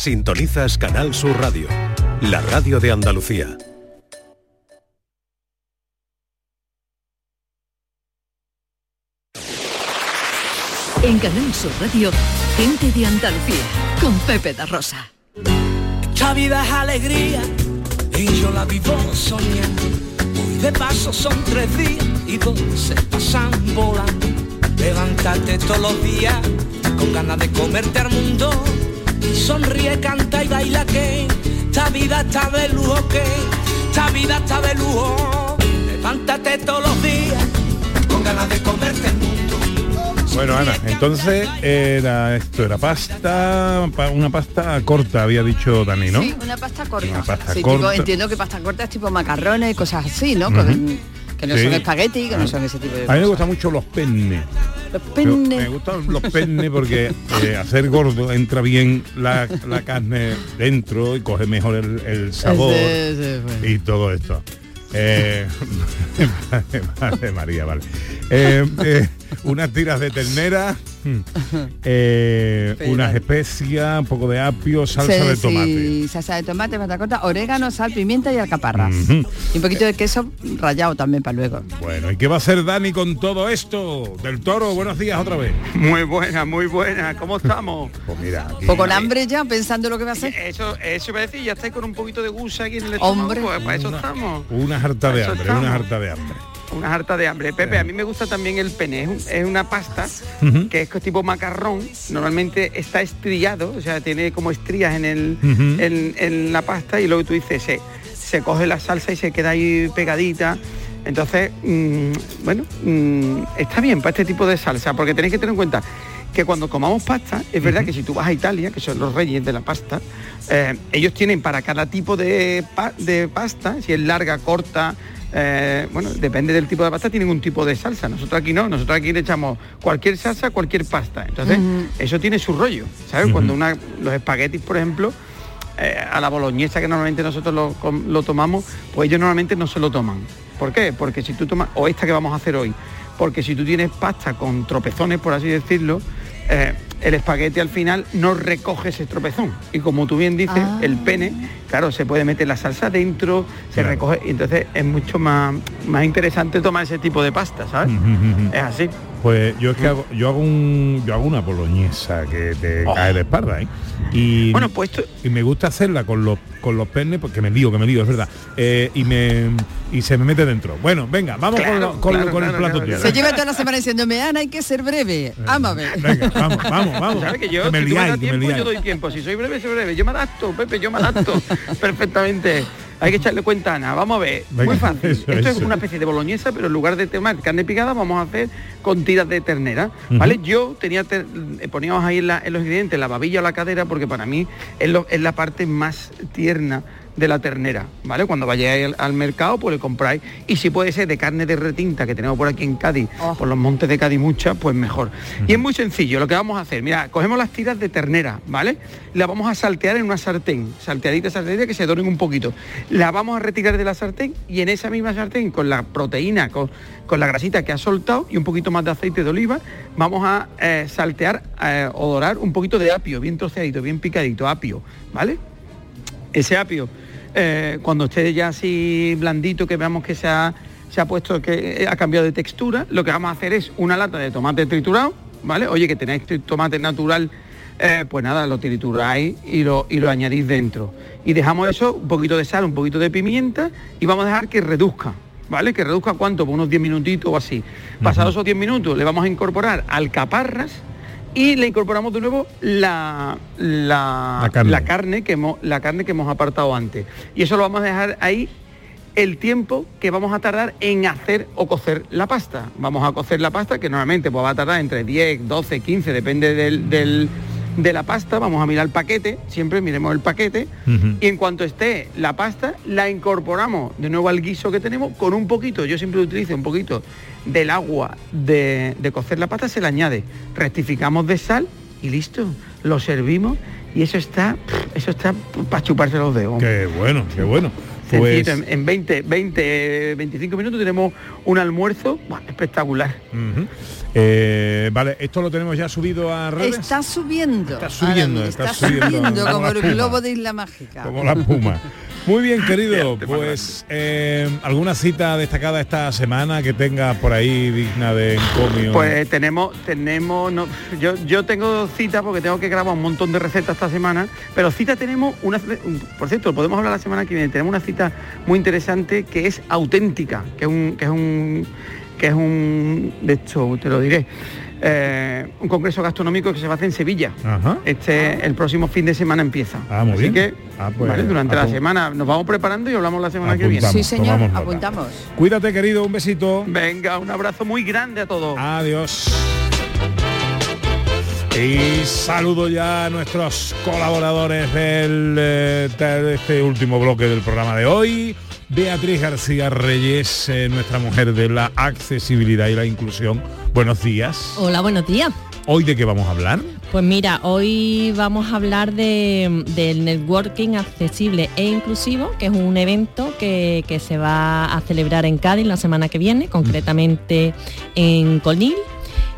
Sintonizas Canal Sur Radio, la radio de Andalucía. En Canal Sur Radio, gente de Andalucía, con Pepe da Rosa. La vida es alegría y yo la vivo soñando. Hoy de paso son tres días y dos se pasan volando. Levántate todos los días con ganas de comerte al mundo. Sonríe, canta y baila que esta vida está de lujo que esta vida está de lujo. Levántate todos los días con ganas de comerte el mundo. Bueno, Ana, entonces era esto era pasta, pa- una pasta corta, había dicho Dani, ¿no? Sí, una pasta corta. Una pasta Sí, corta. tipo- entiendo que pasta corta es tipo macarrones y cosas así, ¿no? Con- que no Sí. son espagueti, que no son ese tipo de A mí me cosas. gustan mucho los penne. Los Me, penne. me gustan los penne porque eh, hacer gordo entra bien la, la carne dentro y coge mejor el, el sabor Sí, sí, bueno. y todo esto. Eh, madre María, vale. Eh, eh, unas tiras de ternera, eh, Pero- unas especias, un poco de apio, salsa Sí, de sí, tomate. salsa de tomate, pasta corta, orégano, sal, pimienta y alcaparras. Y un poquito de queso rallado también para luego. Bueno, ¿y qué va a hacer Dani con todo esto? Del toro, buenos días otra vez. Muy buena, muy buena. ¿Cómo estamos? Pues mira, aquí- Poco con hambre ya, pensando lo que va a hacer. Eso, eso iba a decir, ya estáis con un poquito de gusa aquí en el estómago. Hombre. Pues para eso estamos. una harta de hambre, estamos. una harta de hambre. Una harta de hambre. Pepe, a mí me gusta también el pene. Es, un- es una pasta que es tipo macarrón. Normalmente está estrillado, o sea, tiene como estrías en, el, en, en la pasta y luego tú dices, se, se coge la salsa y se queda ahí pegadita. Entonces, mm, bueno, mm, está bien para este tipo de salsa, porque tenéis que tener en cuenta que cuando comamos pasta, es verdad que si tú vas a Italia, que son los reyes de la pasta, eh, ellos tienen para cada tipo de, pa- de pasta, si es larga, corta, eh, bueno, depende del tipo de pasta, tienen un tipo de salsa. Nosotros aquí no, nosotros aquí le echamos cualquier salsa, cualquier pasta. Entonces, eso tiene su rollo, ¿sabes? Cuando una, los espaguetis, por ejemplo, eh, a la boloñesa que normalmente nosotros lo, com- lo tomamos, pues ellos normalmente no se lo toman. ¿Por qué? Porque si tú tomas, o esta que vamos a hacer hoy, porque si tú tienes pasta con tropezones, por así decirlo, eh, el espagueti al final no recoge ese tropezón. Y como tú bien dices, Ah. el pene, claro, se puede meter la salsa dentro, se Claro. recoge, y entonces es mucho más, más interesante tomar ese tipo de pasta, ¿sabes? Es así. Pues yo es que hago, yo hago un yo hago una boloñesa que te Oh. cae de espalda, ¿eh? Y, Bueno, pues y me gusta hacerla con los con los penes porque me lío, que me lío, es verdad. Eh, y me y se me mete dentro. Bueno, venga, vamos con, Claro, lo- con, lo- claro, con el plato claro, tierra. Se lleva toda la semana diciéndome, Ana, hay que ser breve. Ámame. Venga, vamos, vamos, vamos. ¿Sabes que yo, que me si tú me das me tiempo, yo doy tiempo. Si soy breve, soy breve. Yo me adapto, Pepe, yo me adapto perfectamente. Hay que echarle cuenta a Ana. Vamos a ver. Venga, Muy fácil. eso, Esto es una especie de boloñesa, pero en lugar de tomar carne picada, vamos a hacer con tiras de ternera. ¿Vale? Yo tenía ter- eh, poníamos ahí en, la- en los ingredientes la babilla o la cadera, porque para mí es, lo- es la parte más tierna de la ternera, ¿vale? Cuando vayáis al, al mercado, pues le compráis. Y si puede ser de carne de retinta, que tenemos por aquí en Cádiz, Oh. por los montes de Cádiz muchas, pues mejor. Y es muy sencillo, lo que vamos a hacer, mira, cogemos las tiras de ternera, ¿vale? La vamos a saltear en una sartén, salteadita, salteadita, que se doren un poquito. La vamos a retirar de la sartén y en esa misma sartén, con la proteína, con, con la grasita que ha soltado y un poquito más de aceite de oliva, vamos a eh, saltear eh, o dorar un poquito de apio, bien troceadito, bien picadito, apio, ¿vale? Ese apio, eh, cuando esté ya así blandito, que veamos que se ha, se ha puesto, que ha cambiado de textura, lo que vamos a hacer es una lata de tomate triturado, ¿vale? Oye, que tenéis tomate natural, eh, pues nada, lo trituráis y lo, y lo añadís dentro. Y dejamos eso, un poquito de sal, un poquito de pimienta, y vamos a dejar que reduzca. ¿Vale? Que reduzca cuánto, Pues unos 10 minutitos o así. Pasados esos 10 minutos le vamos a incorporar alcaparras y le incorporamos de nuevo la, la, La carne. la carne que hemos, la carne que hemos apartado antes. Y eso lo vamos a dejar ahí el tiempo que vamos a tardar en hacer o cocer la pasta. Vamos a cocer la pasta, que normalmente pues, va a tardar entre 10, 12, 15, depende del, del- de la pasta. Vamos a mirar el paquete, siempre miremos el paquete. Y en cuanto esté la pasta, la incorporamos de nuevo al guiso que tenemos con un poquito, yo siempre utilizo un poquito del agua de, de cocer la pasta, se le añade. Rectificamos de sal y listo. Lo servimos y eso está, eso está para chuparse los dedos. Qué bueno, qué bueno. Pues- en, en 20, 20, 25 minutos tenemos un almuerzo espectacular. Eh, vale, esto lo tenemos ya subido a redes. Está subiendo. Está subiendo, está está, subiendo, subiendo, como el globo de Isla Mágica. Como la puma. Muy bien, querido. Pues eh, alguna cita destacada esta semana que tenga por ahí digna de encomio. Pues tenemos, tenemos, no, yo, yo tengo cita porque tengo que grabar un montón de recetas esta semana, pero cita tenemos una, por cierto, podemos hablar la semana que viene, tenemos una cita muy interesante que es auténtica, que es un, que es un, que es un, de hecho, te lo diré, eh, un congreso gastronómico que se va a hacer en Sevilla. Ajá. Este, el próximo fin de semana empieza. Ah, muy Así bien. que, Ah, pues, vale, durante la semana nos vamos preparando y hablamos la semana que viene. Sí, señor, apuntamos. Cuídate, querido. Un besito. Venga, un abrazo muy grande a todos. Adiós. Y saludo ya a nuestros colaboradores del, eh, de este último bloque del programa de hoy. Beatriz García Reyes, eh, nuestra mujer de la accesibilidad y la inclusión. Buenos días. Hola, buenos días. ¿Hoy de qué vamos a hablar? Pues mira, hoy vamos a hablar de, del networking accesible e inclusivo, que es un evento que, que se va a celebrar en Cádiz la semana que viene, concretamente en Conil.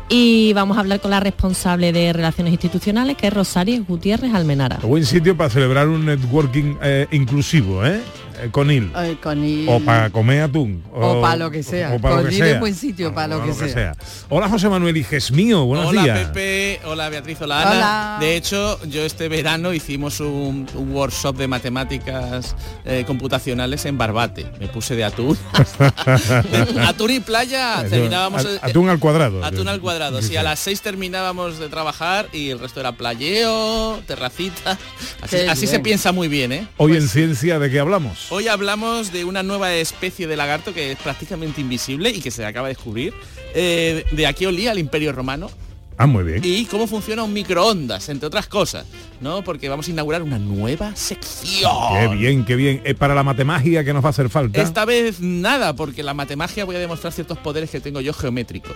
Y vamos a hablar con la responsable de Relaciones Institucionales, que es Rosario Gutiérrez Almenara. Buen sitio para celebrar un networking eh, inclusivo, ¿eh? Eh, Con il. Ay, con il- O para comer atún. O pa' lo que sea. o pa' lo Con que il es sea. buen sitio pa' lo que sea. Hola José Manuel Hijes mío, buenos hola días. Pepe, hola Beatriz, hola Ana. Hola. De hecho, yo este verano hicimos un, un workshop de matemáticas eh, computacionales en Barbate. Me puse de atún. atún y playa terminábamos... At- atún al cuadrado. Atún al cuadrado. Sí, a las 6 terminábamos de trabajar y el resto era playeo, terracita. Así, se piensa muy bien, ¿eh? Hoy Pues en ciencia de qué hablamos. Hoy hablamos de una nueva especie de lagarto que es prácticamente invisible y que se acaba de descubrir. Eh, de aquí olía al Imperio Romano Ah, muy bien. y cómo funciona un microondas, entre otras cosas, ¿no? Porque vamos a inaugurar una nueva sección. Qué bien, qué bien. Eh, para la matemagia que nos va a hacer falta. Esta vez nada, porque la matemagia voy a demostrar ciertos poderes que tengo yo geométricos.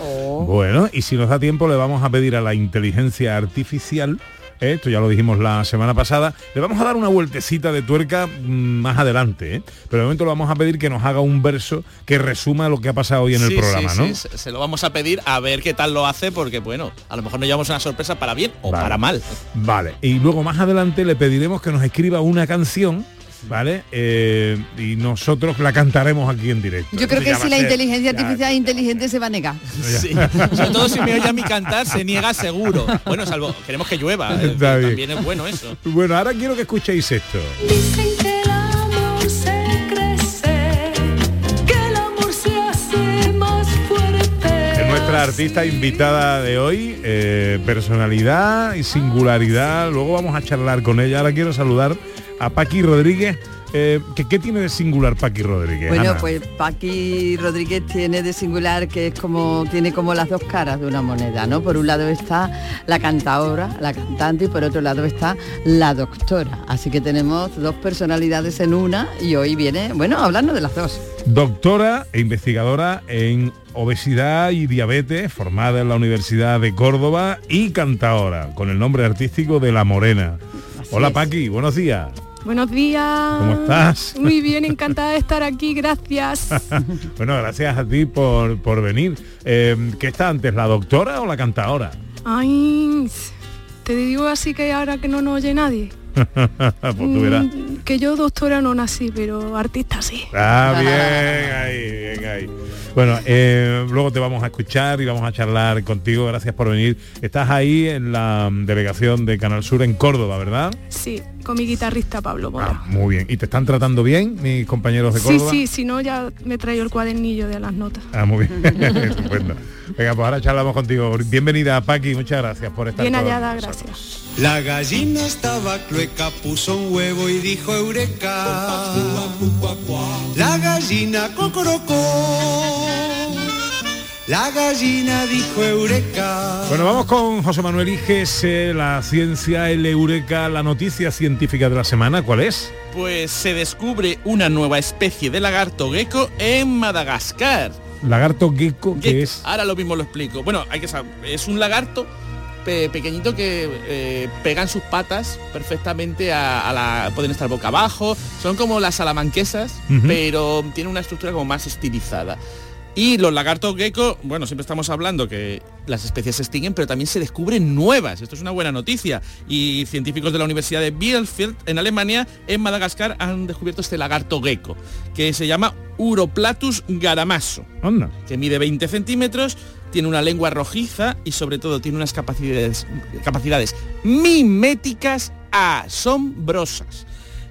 Oh. Bueno, y si nos da tiempo le vamos a pedir a la inteligencia artificial, eh, esto ya lo dijimos la semana pasada, le vamos a dar una vueltecita de tuerca mm, más adelante, ¿eh? pero de momento le vamos a pedir que nos haga un verso que resuma lo que ha pasado hoy en el programa, sí, ¿no? sí, se, se lo vamos a pedir a ver qué tal lo hace, porque bueno, a lo mejor nos llevamos una sorpresa para bien o Vale. para mal. Vale, y luego más adelante le pediremos que nos escriba una canción, ¿vale? Eh, y nosotros la cantaremos aquí en directo. Yo creo que si la ser- inteligencia ya- artificial es inteligente se va a negar. Sí. Sobre todo si me oye a mí cantar, se niega seguro. Bueno, salvo, queremos que llueva. eh. También es bueno eso. Bueno, ahora quiero que escuchéis esto. Dicen que el amor se crece, que el amor se hace más fuerte. Es nuestra artista invitada de hoy, eh, personalidad y singularidad. Luego vamos a charlar con ella. Ahora quiero saludar a Paqui Rodríguez. Eh, ¿qué, qué tiene de singular Paqui Rodríguez? Bueno, Ana? pues Paqui Rodríguez tiene de singular que es como tiene como las dos caras de una moneda, ¿no? Por un lado está la cantadora, la cantante y por otro lado está la doctora. Así que tenemos dos personalidades en una y hoy viene, bueno, hablando de las dos. Doctora e investigadora en obesidad y diabetes, formada en la Universidad de Córdoba y cantadora, con el nombre artístico de La Morena. Así Hola es. Paqui, buenos días. Buenos días. ¿Cómo estás? Muy bien, encantada de estar aquí, gracias. Bueno, gracias a ti por, por venir. Eh, ¿Qué está antes, la doctora o la cantadora? Ay, te digo así que ahora que no nos oye nadie. pues tú verás. Mm, Que yo doctora no nací, pero artista sí. Ah, bien, ahí, bien ahí. Bueno, eh, luego te vamos a escuchar y vamos a charlar contigo. Gracias por venir. Estás ahí en la delegación de Canal Sur en Córdoba, ¿verdad? Sí, con mi guitarrista Pablo Mora. Ah, muy bien. ¿Y te están tratando bien mis compañeros de sí, Córdoba? sí, si no ya me traigo el cuadernillo de las notas. Ah, muy bien. Estupendo. Venga, pues ahora charlamos contigo. Bienvenida, Paqui. Muchas gracias por estar Bien hallada, gracias. La gallina estaba clueca, puso un huevo y dijo eureka. La gallina cocorocó. La gallina dijo eureka. Bueno, vamos con José Manuel Iges, eh, la ciencia, el eureka, la noticia científica de la semana. ¿Cuál es? Pues se descubre una nueva especie de lagarto gecko en Madagascar. Lagarto gecko, que Gecko. es... Ahora lo mismo lo explico. Bueno, hay que saber, es un lagarto, pe- pequeñito que eh, pegan sus patas perfectamente a, a la... pueden estar boca abajo, son como las salamanquesas, pero tienen una estructura como más estilizada. Y los lagartos gecko, bueno, siempre estamos hablando que las especies se extinguen, pero también se descubren nuevas. Esto es una buena noticia. Y científicos de la Universidad de Bielefeld, en Alemania, en Madagascar, han descubierto este lagarto gecko, que se llama Uroplatus garamaso Anda. que mide 20 centímetros, tiene una lengua rojiza y sobre todo tiene unas capacidades, capacidades miméticas asombrosas.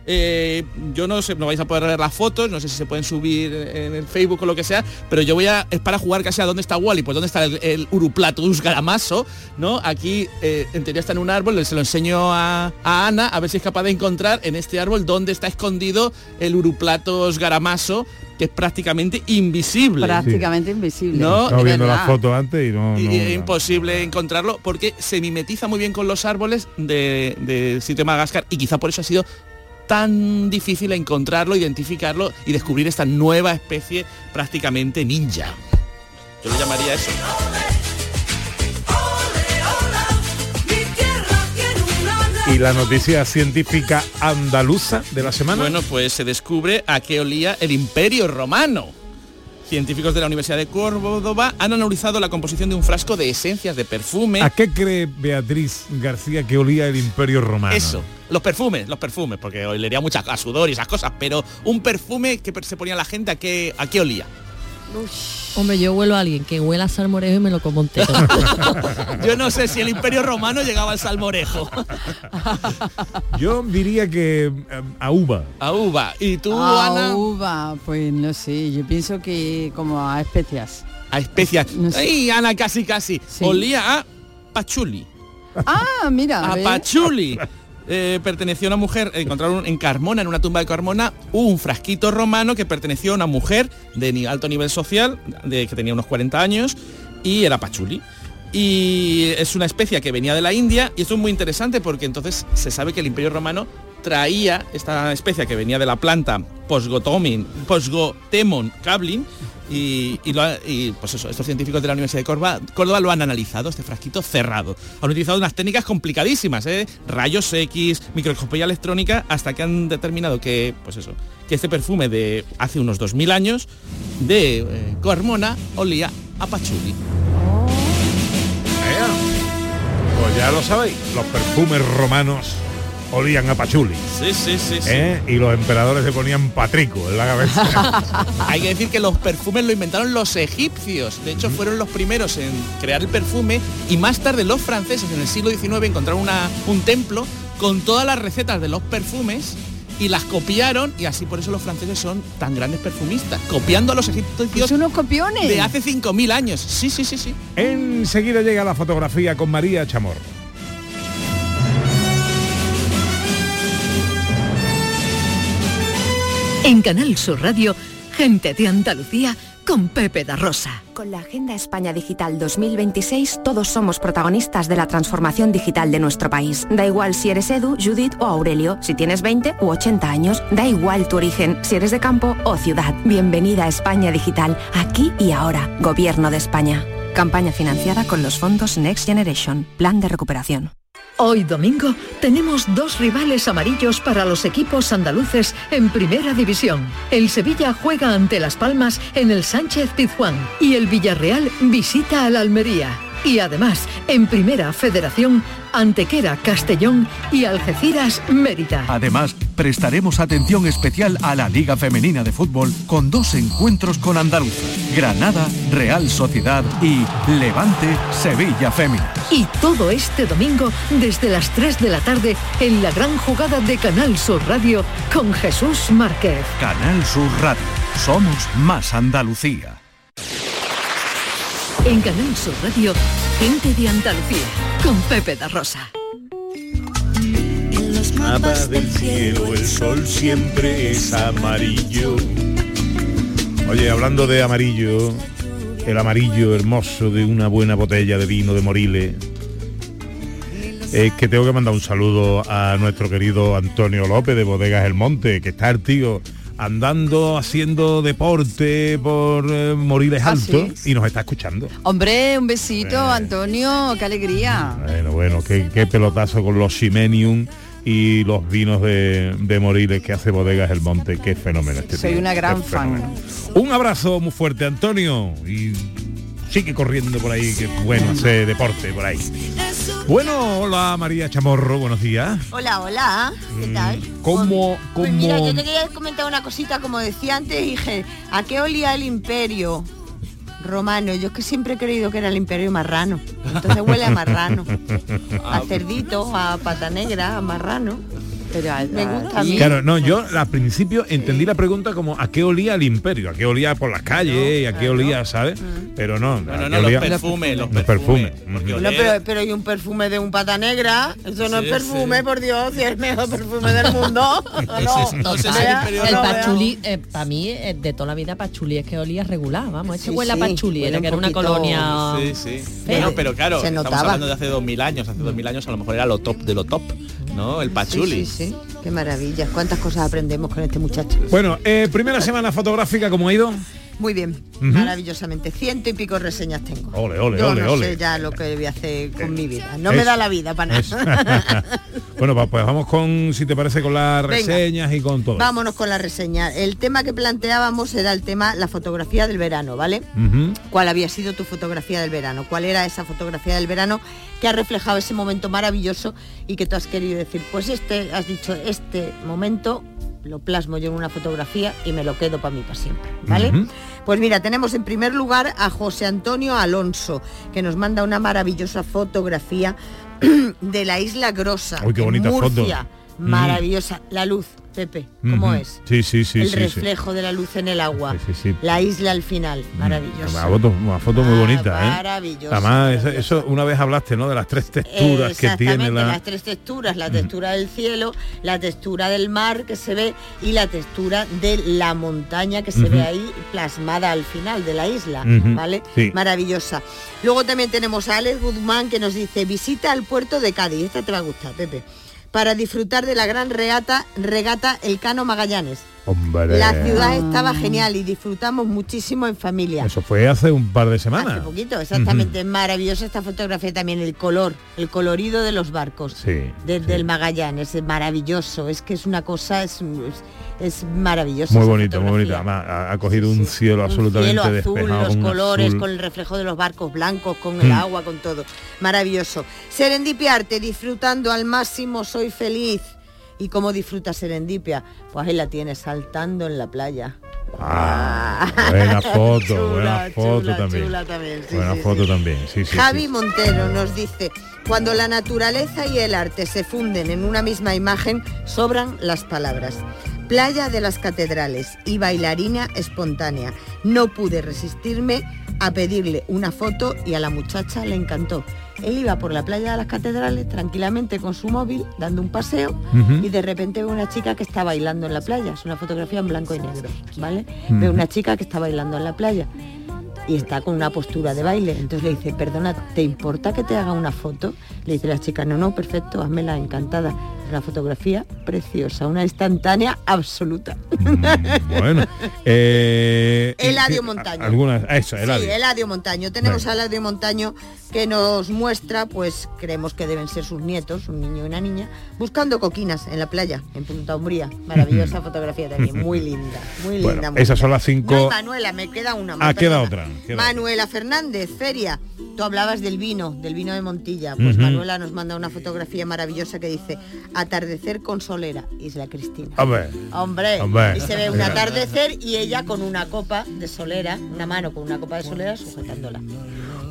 Eh, yo no sé, no vais a poder ver las fotos, no sé si se pueden subir en el Facebook o lo que sea, pero yo voy a, es para jugar casi a dónde está Wally, pues dónde está el, el Uruplatus garamaso, ¿no? Aquí eh, en teoría está en un árbol, se lo enseño a, a Ana, a ver si es capaz de encontrar en este árbol dónde está escondido el Uruplatus garamaso, que es prácticamente invisible. Prácticamente invisible. No, Estaba de viendo las fotos antes y no... Y- no- y es imposible encontrarlo porque se mimetiza muy bien con los árboles de- del sitio de Madagascar y quizá por eso ha sido tan difícil encontrarlo, identificarlo y descubrir esta nueva especie prácticamente ninja. Yo lo llamaría eso. ¿Y la noticia científica andaluza de la semana? Bueno, pues se descubre a qué olía el imperio romano. Científicos de la Universidad de Córdoba han analizado la composición de un frasco de esencias de perfume. ¿A qué cree Beatriz García que olía el imperio romano? Eso, los perfumes, los perfumes, porque olería mucha a sudor y esas cosas, pero un perfume que se ponía la gente, ¿a qué, a qué olía? Hombre, yo huelo a alguien que huela a salmorejo y me lo como entero. Yo no sé si el imperio romano llegaba al salmorejo. Yo diría que eh, a uva. A uva. ¿Y tú, Ah, Ana? uva, pues no sé, yo pienso que como a especias. A especias. No sé. Ay, Ana, casi, casi. Sí. Olía a pachuli. Ah, mira, A pachuli. Eh, perteneció a una mujer, encontraron en Carmona, en una tumba de Carmona, un frasquito romano que perteneció a una mujer de alto nivel social, de, que tenía unos 40 años, y era pachuli. Y es una especie que venía de la India, y esto es muy interesante porque entonces se sabe que el Imperio Romano traía esta especie que venía de la planta Posgotomin, Posgotemon cablin, y, lo y, pues eso, estos científicos de la Universidad de Córdoba, Córdoba lo han analizado, este frasquito cerrado. Han utilizado unas técnicas complicadísimas, ¿eh? rayos X, microscopía electrónica, hasta que han determinado que, pues eso, que este perfume de hace unos 2000 años de eh, Carmona olía a pachuli. Ea. Pues ya lo sabéis, los perfumes romanos olían a pachuli. Sí, sí, sí, sí. ¿eh? Y los emperadores se ponían patrico en la cabeza. Hay que decir que los perfumes lo inventaron los egipcios. De hecho, fueron los primeros en crear el perfume y más tarde los franceses en el siglo XIX encontraron una- un templo con todas las recetas de los perfumes y las copiaron y así por eso los franceses son tan grandes perfumistas, copiando a los egipcios Son unos copiones. de hace 5.000 años. Sí, sí, sí, sí. Enseguida llega la fotografía con María Chamor. En Canal Sur Radio, gente de Andalucía con Pepe da Rosa. Con la Agenda España Digital 2026, todos somos protagonistas de la transformación digital de nuestro país. Da igual si eres Edu, Judith o Aurelio, si tienes 20 u 80 años, da igual tu origen, si eres de campo o ciudad. Bienvenida a España Digital, aquí y ahora. Gobierno de España. Campaña financiada con los fondos Next Generation, Plan de Recuperación. Hoy domingo tenemos dos rivales amarillos para los equipos andaluces en Primera División. El Sevilla juega ante Las Palmas en el Sánchez Pizjuán y el Villarreal visita al Almería. Y además, en Primera Federación, Antequera Castellón y Algeciras Mérida. Además, prestaremos atención especial a la Liga Femenina de Fútbol con dos encuentros con Andaluza. Granada, Real Sociedad y Levante, Sevilla Fémina. Y todo este domingo desde las 3 de la tarde en la gran jugada de Canal Sur Radio con Jesús Márquez. Canal Sur Radio. Somos más Andalucía. En Canal Sur Radio, gente de Andalucía con Pepe da Rosa. Mapas del cielo, el sol siempre es amarillo. Oye, hablando de amarillo, el amarillo hermoso de una buena botella de vino de Morile. Es que tengo que mandar un saludo a nuestro querido Antonio López de Bodegas El Monte, que está el tío andando haciendo deporte por eh, Moriles Alto y nos está escuchando. Hombre, un besito, Eh. Antonio, qué alegría. Bueno, bueno, qué, qué pelotazo con los Ximenium y los vinos de, de Moriles que hace Bodegas El Monte. Qué fenómeno este Soy tío, una gran fenómeno. fan. Un abrazo muy fuerte, Antonio. Y sigue corriendo por ahí, que bueno hacer deporte por ahí. Bueno, hola María Chamorro, buenos días. Hola, hola, ¿qué Mm, tal? ¿Cómo, Pues mira, cómo- yo te quería comentar una cosita, como decía antes, dije, ¿a qué olía el imperio romano? Yo es que siempre he creído que era el imperio marrano. Entonces huele a marrano, a cerdito, a pata negra, a marrano. Pero me gusta a mí. Claro, no, yo al principio entendí la pregunta como a qué olía el imperio, a qué olía por las calles y a qué olía, ¿sabes? Pero no, No, a no, qué no, los perfumes, los los perfumes. No, pero, pero y un perfume de un pata negra, eso no Sí, es perfume, por Dios, si es el mejor perfume del mundo. No, el no. pachuli, para mí, eh, de toda la vida pachuli es que olía regular, vamos, este Sí, huele a pachuli, huele era que era una colonia... Sí, sí. Bueno, pero claro, Se estamos hablando de hace 2000 años, hace 2000 años a lo mejor era lo top de lo top, ¿no? El pachuli. Sí, sí, sí. Qué maravilla. Cuántas cosas aprendemos con este muchacho. Bueno, eh, primera semana fotográfica, ¿cómo ha ido? Muy bien, maravillosamente. Ciento y pico reseñas tengo. Ole, ole, Yo ole, no ole. sé ya lo que voy a hacer con mi vida. No es- me da la vida para nada. bueno, pues vamos con, si te parece, con las Venga. reseñas y con todo. Vámonos con la reseña. El tema que planteábamos era el tema la fotografía del verano, ¿vale? ¿Cuál había sido tu fotografía del verano? ¿Cuál era esa fotografía del verano que ha reflejado ese momento maravilloso y que tú has querido decir, pues este, has dicho, este momento lo plasmo yo en una fotografía y me lo quedo para mí para siempre, ¿vale? Pues mira, tenemos en primer lugar a José Antonio Alonso, que nos manda una maravillosa fotografía de la isla Grosa, Uy, qué en bonita foto. Mm. Maravillosa. La luz, Pepe, ¿cómo Ujú. es? Sí, sí, sí, el sí, sí. reflejo de la luz en el agua. Sí. La isla al final, maravilloso. Una foto, una foto muy bonita, ¿eh? maravilloso, Además, eso, eso una vez hablaste, ¿no? De las tres texturas que tiene la... las tres texturas, la textura del cielo, la textura del mar que se ve y la textura de la montaña que se ve ahí plasmada al final de la isla, ¿vale? Maravillosa. Luego también tenemos a Alex Guzmán que nos dice, visita al puerto de Cádiz, esta te va a gustar, Pepe, para disfrutar de la gran regata, regata Elcano Magallanes. Hombre. La ciudad estaba genial y disfrutamos muchísimo en familia. Eso fue hace un par de semanas. Hace poquito, exactamente. Maravillosa esta fotografía también, el color, el colorido de los barcos. Sí. Desde el Magallanes, es maravilloso. Es que es una cosa, es, es, maravilloso. Muy bonito, muy bonito. Además, ha, cogido un cielo Un absolutamente cielo azul, despejado. los colores, azul. con el reflejo de los barcos blancos, con el Mm. agua, con todo. Maravilloso. Serendipia Arte, disfrutando al máximo, soy feliz. ¿Y cómo disfruta Serendipia? Pues ahí la tienes saltando en la playa. Ah, buena foto, Chula, buena foto chula, también. chula también, sí, buena sí, foto sí. también, sí, sí. Javi. Montero nos dice, cuando la naturaleza y el arte se funden en una misma imagen, sobran las palabras. Playa de las catedrales y bailarina espontánea. No pude resistirme a pedirle una foto y a la muchacha le encantó. Él iba por la playa de las catedrales tranquilamente con su móvil, dando un paseo, y de repente ve una chica que está bailando en la playa. Es una fotografía en blanco y negro, ¿vale? Ve una chica que está bailando en la playa y está con una postura de baile. Entonces le dice, perdona, ¿te importa que te haga una foto? Le dice la chica, no, no, perfecto, házmela, encantada. Una fotografía preciosa, una instantánea absoluta. Bueno, eh, Eladio Montaño. Algunas, eso, Sí, Eladio. Eladio Montaño. Tenemos Venga. a Eladio Montaño que nos muestra, pues creemos que deben ser sus nietos, un niño y una niña, buscando coquinas en la playa, en Punta Umbría. Maravillosa fotografía también, muy linda, muy Bueno, linda. muy esas linda. son las cinco- No, Manuela, me queda una. Ah, queda otra, queda Manuela Fernández, Feria. Tú hablabas del vino, del vino de Montilla. Pues. Manuela nos manda una fotografía maravillosa que dice Atardecer con solera, Isla Cristina. Hombre. Hombre, Hombre. y se ve un atardecer y ella con una copa de solera, una mano con una copa de solera sujetándola.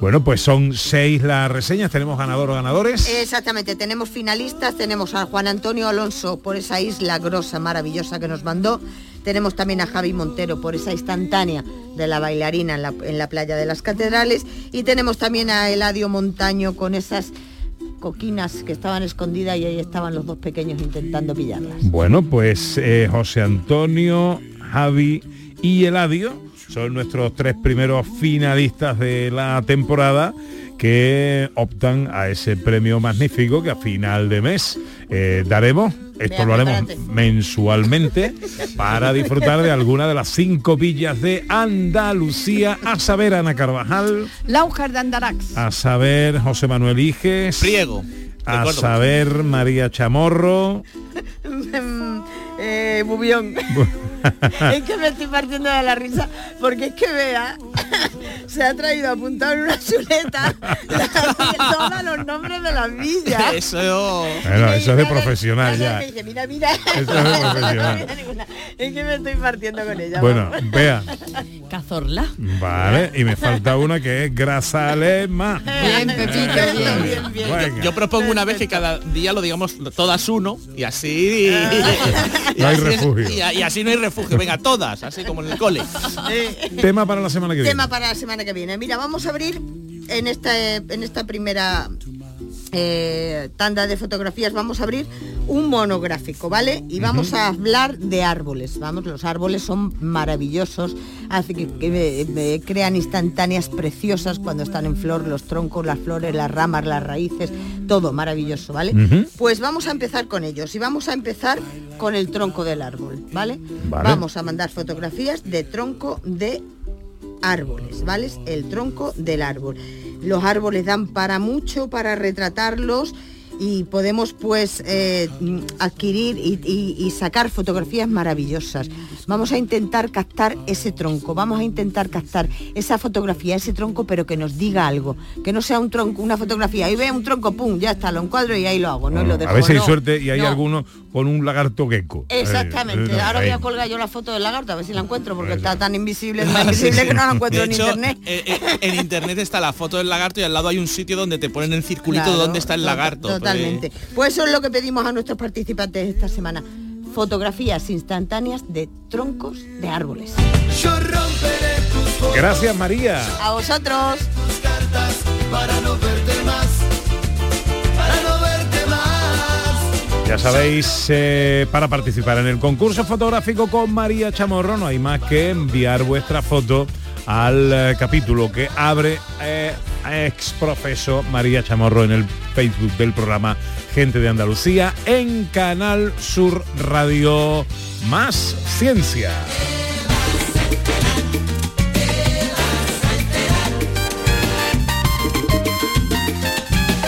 Bueno, pues son seis las reseñas, tenemos ganador o ganadores. Exactamente, tenemos finalistas, tenemos a Juan Antonio Alonso por esa isla grosa, maravillosa que nos mandó. Tenemos también a Javi Montero por esa instantánea de la bailarina en la, en la playa de las catedrales. Y tenemos también a Eladio Montaño con esas coquinas que estaban escondidas y ahí estaban los dos pequeños intentando pillarlas. Bueno, pues eh, José Antonio, Javi y Eladio son nuestros tres primeros finalistas de la temporada que optan a ese premio magnífico que a final de mes Eh, daremos, esto Vea, lo haremos prepárate. mensualmente para disfrutar de alguna de las cinco villas de Andalucía, a saber Ana Carvajal, Laujar de Andarax. a saber José Manuel Iges, Priego. a saber María Chamorro, eh, Bubión. es que me estoy partiendo de la risa porque es que vea se ha traído apuntado en una chuleta todos los nombres de las villas. Eso. Bueno, eso es de profesional ya. mira, mira. Eso es de profesional. es que me estoy partiendo con ella. Bueno, vamos. vea, Cazorla. vale, y me falta una que es Grazalema. Bien, Pepito, bien. bien, bien. Venga. Yo propongo una vez que cada día lo digamos todas uno y así. y No hay así es- refugio. y, y así no hay refugio. Venga, todas, así como en el cole. Eh, Tema para la semana que viene. tema para la semana que viene. Mira, vamos a abrir en esta, en esta primera eh, tanda de fotografías, vamos a abrir un monográfico, ¿vale? Y vamos a hablar de árboles. Vamos, los árboles son maravillosos, hace que, crean instantáneas preciosas cuando están en flor, los troncos, las flores, las ramas, las raíces, todo maravilloso, ¿vale? Pues vamos a empezar con ellos y vamos a empezar con el tronco del árbol, ¿vale? Vale. Vamos a mandar fotografías de tronco de árboles, ¿vale? El tronco del árbol. Los árboles dan para mucho para retratarlos y podemos pues eh, adquirir y, y- y sacar fotografías maravillosas. Vamos a intentar captar ese tronco, vamos a intentar captar esa fotografía, ese tronco, pero que nos diga algo, que no sea un tronco, una fotografía, ahí ve un tronco, pum, ya está, lo encuadro y ahí lo hago, no, Y lo dejo. a si hay suerte y hay no. alguno con un lagarto gecko. Exactamente. Eh, eh, Ahora voy a colgar yo la foto del lagarto a ver si la encuentro porque Eso. está tan invisible, tan invisible que no la encuentro De en hecho, internet. eh, eh, en internet está la foto del lagarto y al lado hay un sitio donde te ponen el circulito Claro, donde está el to- lagarto. Totalmente. Pues eso es lo que pedimos a nuestros participantes esta semana. Fotografías instantáneas de troncos de árboles. Yo romperé tus Gracias María. A vosotros. cartas para no verte Ya sabéis, eh, para participar en el concurso fotográfico con María Chamorro no hay más que enviar vuestra foto al eh, capítulo que abre eh, ex profeso María Chamorro en el Facebook del programa Gente de Andalucía en Canal Sur Radio Más Ciencia.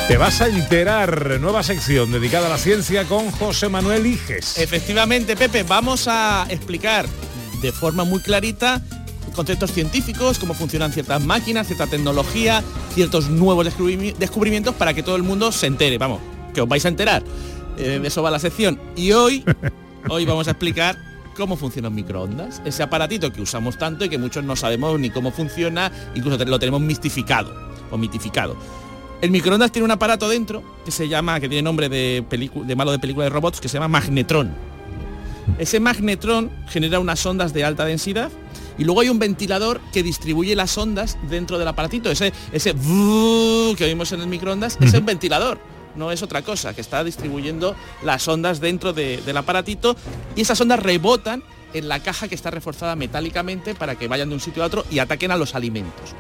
Te vas a enterar, nueva sección dedicada a la ciencia con José Manuel Iges. Efectivamente, Pepe, vamos a explicar de forma muy clarita conceptos científicos, cómo funcionan ciertas máquinas, cierta tecnología, ciertos nuevos descubrimi- descubrimientos para que todo el mundo se entere. Vamos, que os vais a enterar. Eh, de eso va la sección. Y hoy, hoy vamos a explicar cómo funciona un microondas. Ese aparatito que usamos tanto y que muchos no sabemos ni cómo funciona, incluso lo tenemos mistificado o mitificado. El microondas tiene un aparato dentro que se llama, que tiene nombre de, de malo de película de robots, que se llama magnetrón. Ese magnetrón genera unas ondas de alta densidad y luego hay un ventilador que distribuye las ondas dentro del aparatito. Ese, ese que oímos en el microondas es un ventilador, no es otra cosa, que está distribuyendo las ondas dentro de- del aparatito y esas ondas rebotan en la caja que está reforzada metálicamente para que vayan de un sitio a otro y ataquen a los alimentos.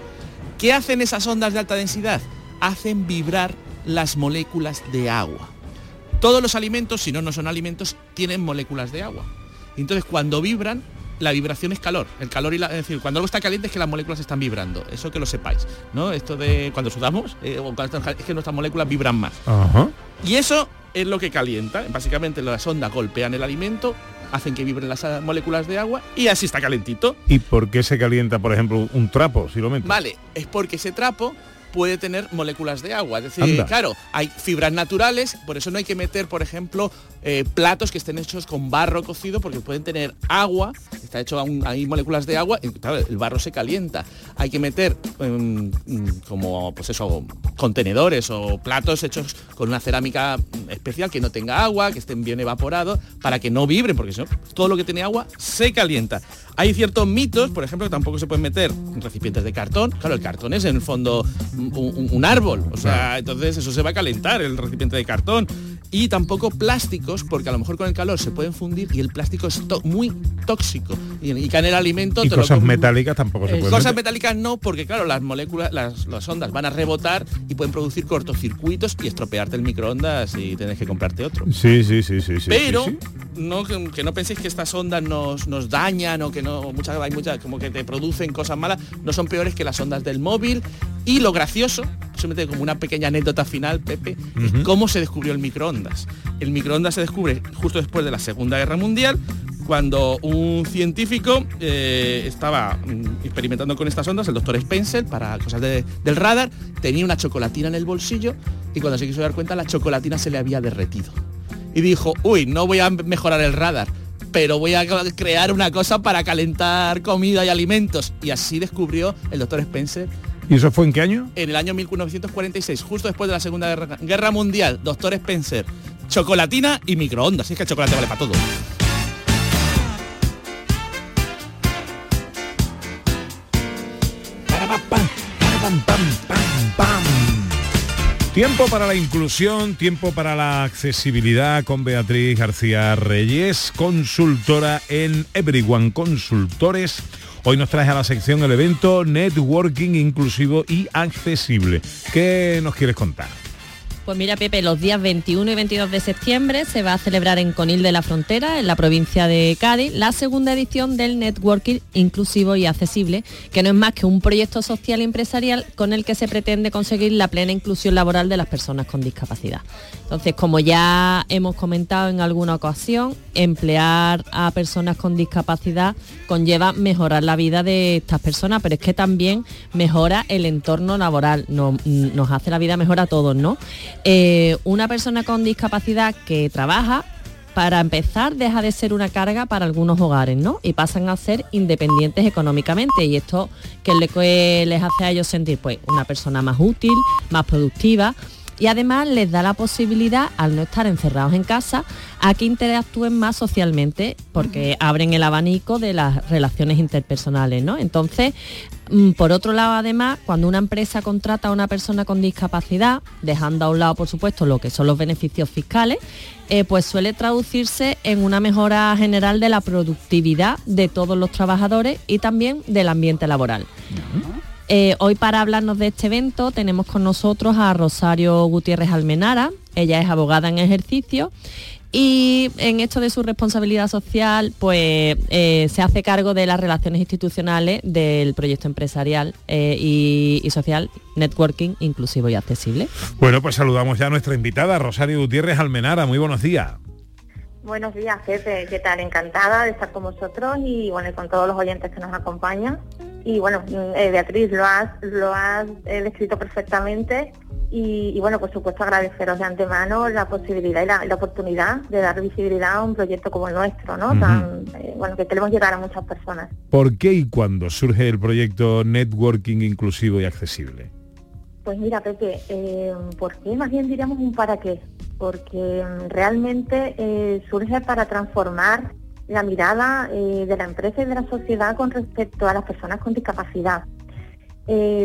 ¿Qué hacen esas ondas de alta densidad? Hacen vibrar las moléculas de agua. Todos los alimentos, si no, no son alimentos, tienen moléculas de agua. Entonces, cuando vibran, la vibración es calor. El calor y la, es decir, cuando algo está caliente es que las moléculas están vibrando. Eso que lo sepáis, ¿no? Esto de cuando sudamos, eh, o cuando es que nuestras moléculas vibran más. Ajá. Y eso es lo que calienta. Básicamente las ondas golpean el alimento, hacen que vibren las moléculas de agua y así está calentito. ¿Y por qué se calienta, por ejemplo, un trapo, si lo metes? Vale, es porque ese trapo puede tener moléculas de agua. Es decir, Anda. claro, hay fibras naturales, por eso no hay que meter, por ejemplo, eh, platos que estén hechos con barro cocido, porque pueden tener agua, está hecho, aún- hay moléculas de agua, y claro, el barro se calienta. Hay que meter em, mm, como, pues eso, contenedores o platos hechos con una cerámica especial que no tenga agua, que estén bien evaporados, para que no vibren, porque si no, todo lo que tiene agua se calienta. Hay ciertos mitos, por ejemplo, que tampoco se pueden meter en recipientes de cartón. Claro, el cartón es en el fondo un, árbol, o sea, entonces eso se va a calentar, el recipiente de cartón. Y tampoco plástico plásticos porque a lo mejor con el calor se pueden fundir y el plástico es muy tóxico y, y que en el alimento Y te cosas metálicas tampoco se Eh, pueden Cosas meter. metálicas no, porque claro, las moléculas, las, las ondas van a rebotar y pueden producir cortocircuitos y estropearte el microondas y tienes que comprarte otro. Sí, sí, sí, sí, sí. Pero sí, sí. No, que, que no penséis que estas ondas nos, nos dañan o que no muchas hay muchas como que te producen cosas malas, no son peores que las ondas del móvil. Y lo gracioso, simplemente como una pequeña anécdota final, Pepe, es Ujú. cómo se descubrió el microondas. El microondas se descubre justo después de la Segunda Guerra Mundial, cuando un científico eh, estaba mm, experimentando con estas ondas, el doctor Spencer, para cosas de- del radar, tenía una chocolatina en el bolsillo y cuando se quiso dar cuenta la chocolatina se le había derretido. Y dijo, uy, no voy a mejorar el radar, pero voy a crear una cosa para calentar comida y alimentos. Y así descubrió el doctor Spencer ¿Y eso fue en qué año? en el año 1946, justo después de la Segunda Guerra, Guerra Mundial, doctor Spencer, chocolatina y microondas. Así es que el chocolate vale para todo. Tiempo para la inclusión, tiempo para la accesibilidad con Beatriz García Reyes, consultora en Everyone Consultores. Hoy nos trae a la sección el evento Networking Inclusivo y Accesible. ¿Qué nos quieres contar? Pues mira, Pepe, los días 21 y 22 de septiembre se va a celebrar en Conil de la Frontera, en la provincia de Cádiz, la segunda edición del Networking Inclusivo y Accesible, que no es más que un proyecto social y empresarial con el que se pretende conseguir la plena inclusión laboral de las personas con discapacidad. Entonces, como ya hemos comentado en alguna ocasión, emplear a personas con discapacidad conlleva mejorar la vida de estas personas, pero es que también mejora el entorno laboral, no- nos hace la vida mejor a todos, ¿no? Eh, una persona con discapacidad que trabaja, para empezar, deja de ser una carga para algunos hogares, ¿no? Y pasan a ser independientes económicamente. Y esto que le- que les hace a ellos sentir, pues, una persona más útil, más productiva. Y además les da la posibilidad, al no estar encerrados en casa, a que interactúen más socialmente, porque abren el abanico de las relaciones interpersonales, ¿no? Entonces, mm, por otro lado, además, cuando una empresa contrata a una persona con discapacidad, dejando a un lado, por supuesto, lo que son los beneficios fiscales, eh, pues suele traducirse en una mejora general de la productividad de todos los trabajadores y también del ambiente laboral. Eh, hoy para hablarnos de este evento tenemos con nosotros a Rosario Gutiérrez Almenara. Ella es abogada en ejercicio y en esto de su responsabilidad social pues eh, se hace cargo de las relaciones institucionales del proyecto empresarial eh, y, y social Networking Inclusivo y Accesible. Bueno, pues saludamos ya a nuestra invitada, Rosario Gutiérrez Almenara. Muy buenos días. Buenos días, Pepe. ¿Qué tal? Encantada de estar con vosotros y bueno, y con todos los oyentes que nos acompañan. Y bueno, mm, eh, Beatriz, lo has, lo has eh, descrito perfectamente y, y, bueno, por supuesto agradeceros de antemano la posibilidad y la, la oportunidad de dar visibilidad a un proyecto como el nuestro, ¿no? Tan, eh, bueno, que queremos llegar a muchas personas. ¿Por qué y cuándo surge el proyecto Networking Inclusivo y Accesible? Pues mira, Pepe, eh, ¿por qué? Más bien diríamos un para qué. Porque mm, realmente eh, surge para transformar la mirada eh, de la empresa y de la sociedad con respecto a las personas con discapacidad.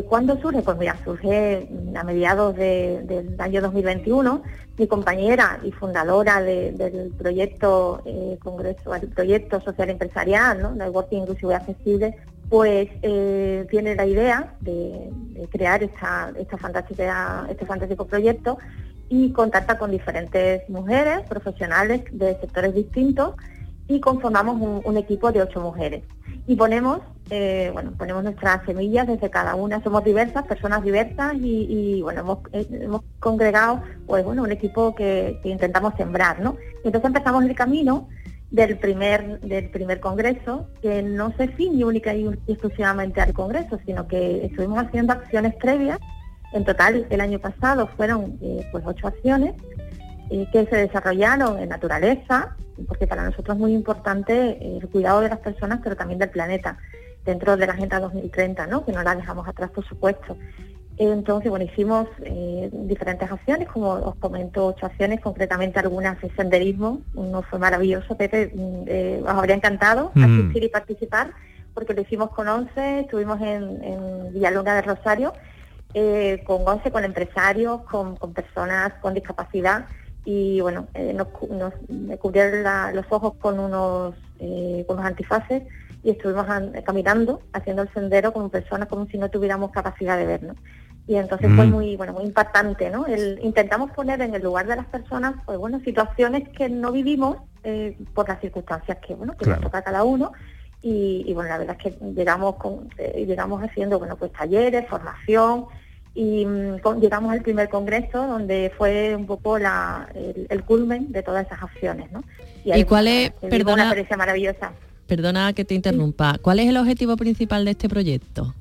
¿Cuándo surge? Pues mira, surge mm, a mediados de- del año 2021. Mi compañera y fundadora de- del proyecto Congreso, el proyecto social empresarial, ¿no? Networking Inclusivo y Accesible, pues eh, tiene la idea de, crear esta, esta fantástica, este fantástico proyecto y contacta con diferentes mujeres profesionales de sectores distintos y conformamos un, un equipo de ocho mujeres. Y ponemos, eh, bueno, ponemos nuestras semillas desde cada una, somos diversas, personas diversas y, y, bueno, hemos, eh, hemos congregado pues bueno, un equipo que, que intentamos sembrar, ¿no? Y entonces empezamos el camino del primer, del primer congreso, que no se ciñe única y exclusivamente al congreso, sino que estuvimos haciendo acciones previas. En total, el año pasado fueron eh, pues ocho acciones eh, que se desarrollaron en naturaleza, porque para nosotros es muy importante eh, el cuidado de las personas, pero también del planeta, dentro de la Agenda 2030, ¿no? que no la dejamos atrás, por supuesto. Entonces, bueno, hicimos eh, diferentes acciones, como os comento, ocho acciones, concretamente algunas de senderismo. Uno fue maravilloso, Pepe, mm, eh, os habría encantado Mm. asistir y participar, porque lo hicimos con 11, estuvimos en, en Villaluna del Rosario, eh, con 11, con empresarios, con, con personas con discapacidad, y bueno, eh, nos, nos- cubrieron la- los ojos con unos, eh, con unos antifaces y estuvimos an- caminando, haciendo el sendero como personas, como si no tuviéramos capacidad de ver, ¿no? Y entonces fue Mm. muy, bueno, muy impactante, ¿no? El- intentamos poner en el lugar de las personas, pues bueno, situaciones que no vivimos eh, por las circunstancias que, bueno, que Claro. nos toca a cada uno. Y, y, bueno, la verdad es que llegamos con, eh, llegamos haciendo, bueno, pues talleres, formación, y mm, con- llegamos al primer congreso donde fue un poco la, el, el culmen de todas esas acciones, ¿no? ¿Y cuál es- perdona- una experiencia maravillosa. Perdona que te interrumpa. ¿Cuál es el objetivo principal de este proyecto?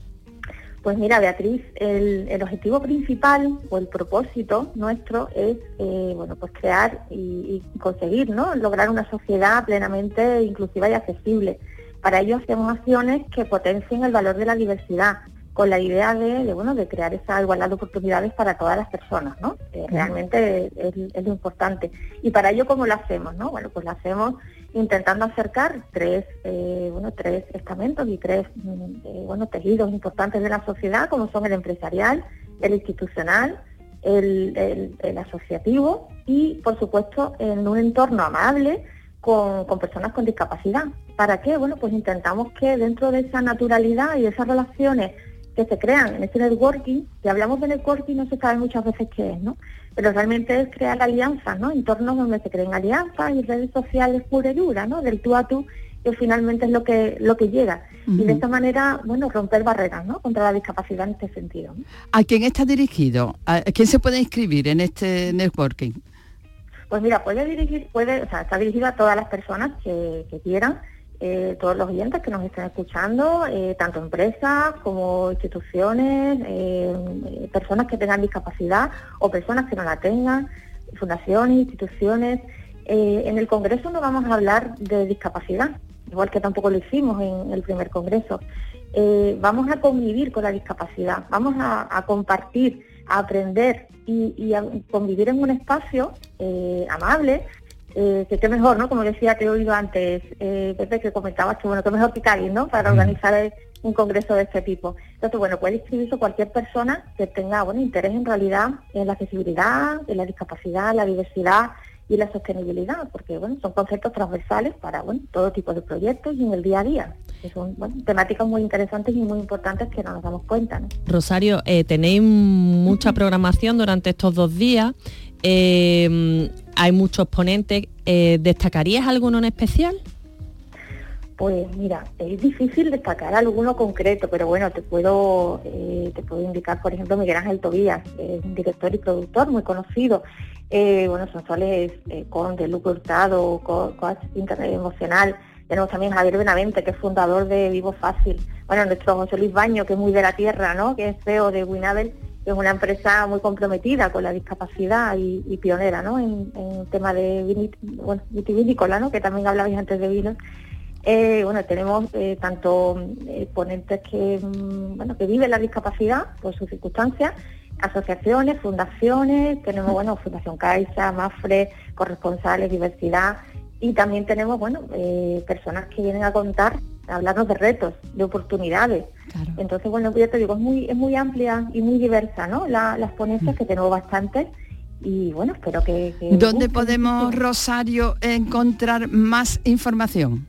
Pues mira, Beatriz, el, el objetivo principal o el propósito nuestro es, eh, bueno, pues crear y, y conseguir, ¿no? Lograr una sociedad plenamente inclusiva y accesible. Para ello hacemos acciones que potencien el valor de la diversidad, con la idea de, de, bueno, de crear esa igualdad de oportunidades para todas las personas, ¿no? Que realmente es, es lo importante. Y para ello, ¿cómo lo hacemos, no? Bueno, pues lo hacemos intentando acercar tres, eh, bueno, tres estamentos y tres, mm, eh, bueno, tejidos importantes de la sociedad, como son el empresarial, el institucional, el, el- asociativo y, por supuesto, en un entorno amable con, con personas con discapacidad. ¿Para qué? Bueno, pues intentamos que dentro de esa naturalidad y esas relaciones que se crean en ese networking, si hablamos de networking no se sabe muchas veces qué es, ¿no? Pero realmente es crear alianzas, ¿no? Entornos donde se creen alianzas y redes sociales pura y dura, ¿no? Del tú a tú, que finalmente es lo que, lo que llega. Y de esta manera, bueno, romper barreras, ¿no? Contra la discapacidad en este sentido. ¿no? ¿A quién está dirigido? ¿A quién se puede inscribir en este networking? Pues mira, puede dirigir, puede, o sea, está dirigido a todas las personas que, que quieran, eh, todos los oyentes que nos estén escuchando, eh, tanto empresas como instituciones, eh, personas que tengan discapacidad o personas que no la tengan, fundaciones, instituciones. Eh, en el Congreso no vamos a hablar de discapacidad, igual que tampoco lo hicimos en el primer Congreso. Vamos a convivir con la discapacidad, vamos a, compartir, a aprender y, a convivir en un espacio amable, eh, que qué mejor, ¿no? Como decía, te he oído antes, eh, Pepe, que comentabas que, bueno, qué mejor que Cádiz, ¿no? Para organizar un congreso de este tipo. Entonces, bueno, puede inscribirse cualquier persona que tenga, bueno, interés en realidad en la accesibilidad, en la discapacidad, la diversidad y la sostenibilidad, porque, bueno, son conceptos transversales para, bueno, todo tipo de proyectos y en el día a día. Que son, bueno, temáticas muy interesantes y muy importantes que no nos damos cuenta, ¿no? Rosario, eh, tenéis mucha programación durante estos dos días. Eh, hay muchos ponentes. eh, ¿Destacarías alguno en especial? Pues mira, es difícil destacar alguno concreto, pero bueno, te puedo eh, te puedo indicar, por ejemplo, Miguel Ángel Tobías, es director y productor muy conocido. Eh, bueno, son soles eh, Conde, Luco Hurtado, co- coach internet emocional. Tenemos también Javier Benavente, que es fundador de Vivo Fácil. Bueno, nuestro José Luis Baño, que es muy de la tierra, ¿no? Que es CEO de Winabel, es una empresa muy comprometida con la discapacidad y, pionera, ¿no? En, en tema de vinit- bueno, vitivinícola, ¿no? Que también hablabais antes de vinos. Eh, bueno, tenemos eh, tanto eh, ponentes que, mm, bueno, que viven la discapacidad por sus circunstancias, asociaciones, fundaciones, tenemos, bueno, Fundación Caixa, Mafre, corresponsales, diversidad, y también tenemos, bueno, eh, personas que vienen a contar, hablarnos de retos, de oportunidades. Entonces, bueno, ya te digo, es muy, es muy amplia y muy diversa, ¿no? La- las ponencias que tenemos bastantes y bueno, espero que... que ¿Dónde guste podemos. Rosario, encontrar más información?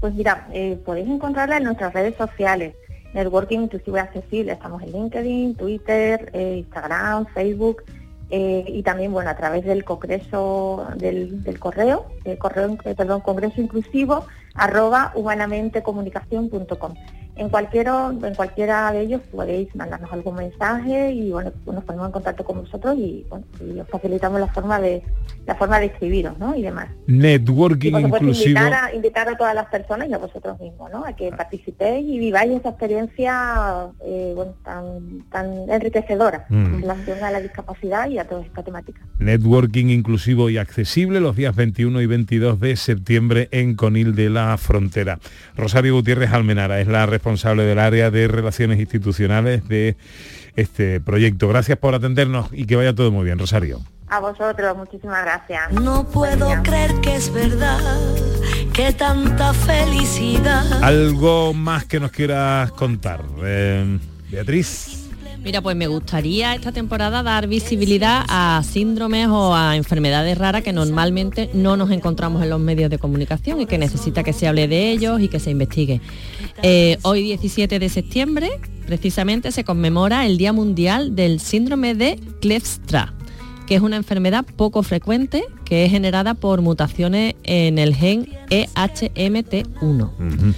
Pues mira, eh, podéis encontrarla en nuestras redes sociales. Networking Inclusivo y Accesible. Estamos en LinkedIn, Twitter, eh, Instagram, Facebook eh, y también, bueno, a través del congreso del, del correo, eh, correo, perdón, congreso inclusivo arroba humanamentecomunicación.com. En cualquiera, en cualquiera de ellos podéis mandarnos algún mensaje y bueno, nos ponemos en contacto con vosotros y, bueno, y os facilitamos la forma de la forma de escribiros, ¿no? Y demás. Y Networking por supuesto inclusivo. invitar a, invitar a todas las personas y a vosotros mismos, ¿no? A que participéis y viváis esa experiencia eh, bueno, tan, tan enriquecedora Mm. en relación a la discapacidad y a toda esta temática. Networking inclusivo y accesible los días 21 y 22 de septiembre en Conil de la Frontera. Rosario Gutiérrez Almenara es la responsable del área de relaciones institucionales de este proyecto. Gracias por atendernos y que vaya todo muy bien, Rosario. A vosotros, muchísimas gracias. No puedo creer que es verdad que tanta felicidad. Algo más que nos quieras contar, Eh, Beatriz. Mira, pues me gustaría esta temporada dar visibilidad a síndromes o a enfermedades raras que normalmente no nos encontramos en los medios de comunicación y que necesita que se hable de ellos y que se investigue. Eh, hoy 17 de septiembre, precisamente, se conmemora el Día Mundial del Síndrome de Kleefstra que es una enfermedad poco frecuente que es generada por mutaciones en el gen E EHMT1.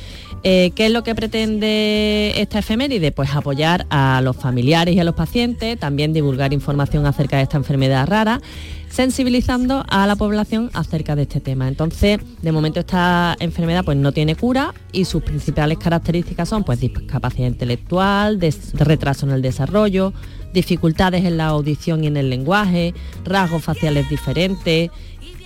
Eh, ¿Qué es lo que pretende esta efeméride? Pues apoyar a los familiares y a los pacientes, también divulgar información acerca de esta enfermedad rara, sensibilizando a la población acerca de este tema. Entonces, de momento esta enfermedad pues no tiene cura y sus principales características son pues discapacidad intelectual, retraso en el desarrollo, dificultades en la audición y en el lenguaje, rasgos faciales diferentes,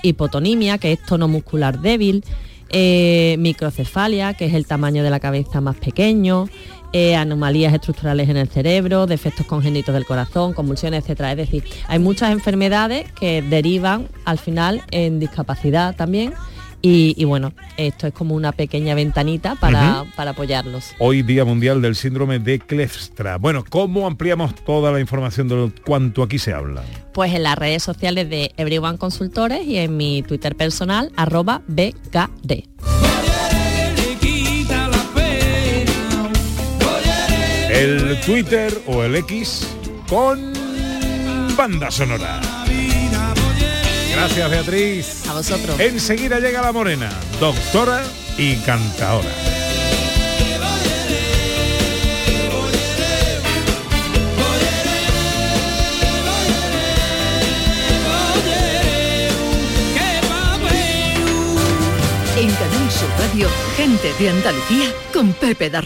hipotonimia, que es tono muscular débil, eh, microcefalia, que es el tamaño de la cabeza más pequeño, eh, anomalías estructurales en el cerebro, defectos congénitos del corazón, convulsiones, etcétera. Es decir, hay muchas enfermedades que derivan al final en discapacidad también. Y, y bueno, esto es como una pequeña ventanita para, para apoyarlos. Hoy Día Mundial del Síndrome de Kleefstra. Bueno, ¿cómo ampliamos toda la información de lo- cuanto aquí se habla? Pues en las redes sociales de Everyone Consultores y en mi Twitter personal, arroba BKD. El Twitter o el X con banda sonora. Gracias Beatriz. A vosotros. Enseguida llega la morena, doctora y cantaora. En Canal Sur Radio, gente de Andalucía con Pepe da.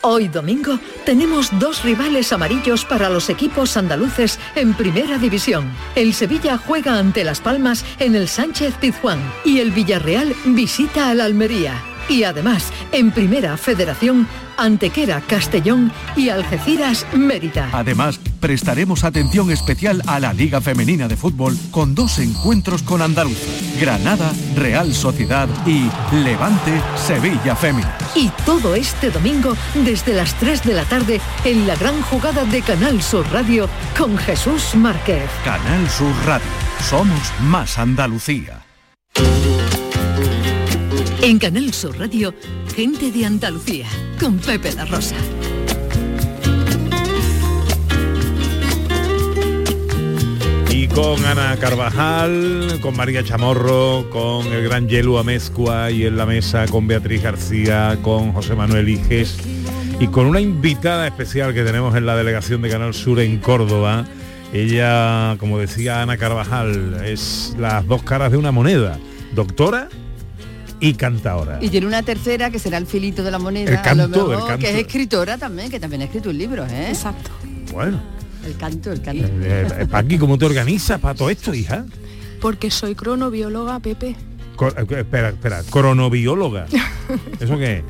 Hoy domingo tenemos dos rivales amarillos para los equipos andaluces en Primera División. El Sevilla juega ante Las Palmas en el Sánchez Pizjuán y el Villarreal visita al Almería. Y además, en Primera Federación, Antequera Castellón y Algeciras Mérida. Además, prestaremos atención especial a la Liga Femenina de Fútbol con dos encuentros con Andalucía. Granada, Real Sociedad y Levante, Sevilla Féminas. Y todo este domingo desde las 3 de la tarde en la gran jugada de Canal Sur Radio con Jesús Márquez. Canal Sur Radio. Somos más Andalucía. En Canal Sur Radio, gente de Andalucía con Pepe da Rosa. Y con Ana Carvajal, con María Chamorro, con el gran Yelu Amezcua y en la mesa con Beatriz García, con José Manuel Iges y con una invitada especial que tenemos en la delegación de Canal Sur en Córdoba. Ella, como decía Ana Carvajal, es las dos caras de una moneda, doctora y cantadora. Y tiene una tercera que será el filito de la moneda, El a lo canto, el canto. que es escritora también, que también ha escrito un libro, ¿eh? Exacto. Bueno, El canto, el canto. eh, eh, Paqui, ¿cómo te organizas para todo esto, hija? Porque soy cronobióloga, Pepe. Co- eh, espera, espera, cronobióloga. ¿Eso qué es?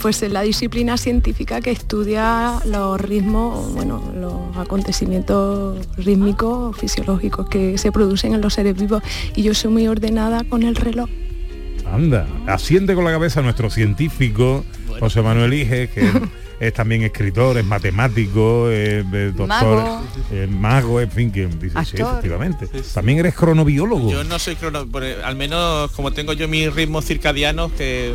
Pues es la disciplina científica que estudia los ritmos, bueno, los acontecimientos rítmicos, fisiológicos que se producen en los seres vivos. Y yo soy muy ordenada con el reloj. Anda, asciende con la cabeza nuestro científico José Manuel Iges, que es también escritor, es matemático, es, es doctor, Mago. es mago, en fin, que dice, sí, efectivamente. También eres cronobiólogo. Yo no soy crono, por- al menos como tengo yo mis ritmos circadianos que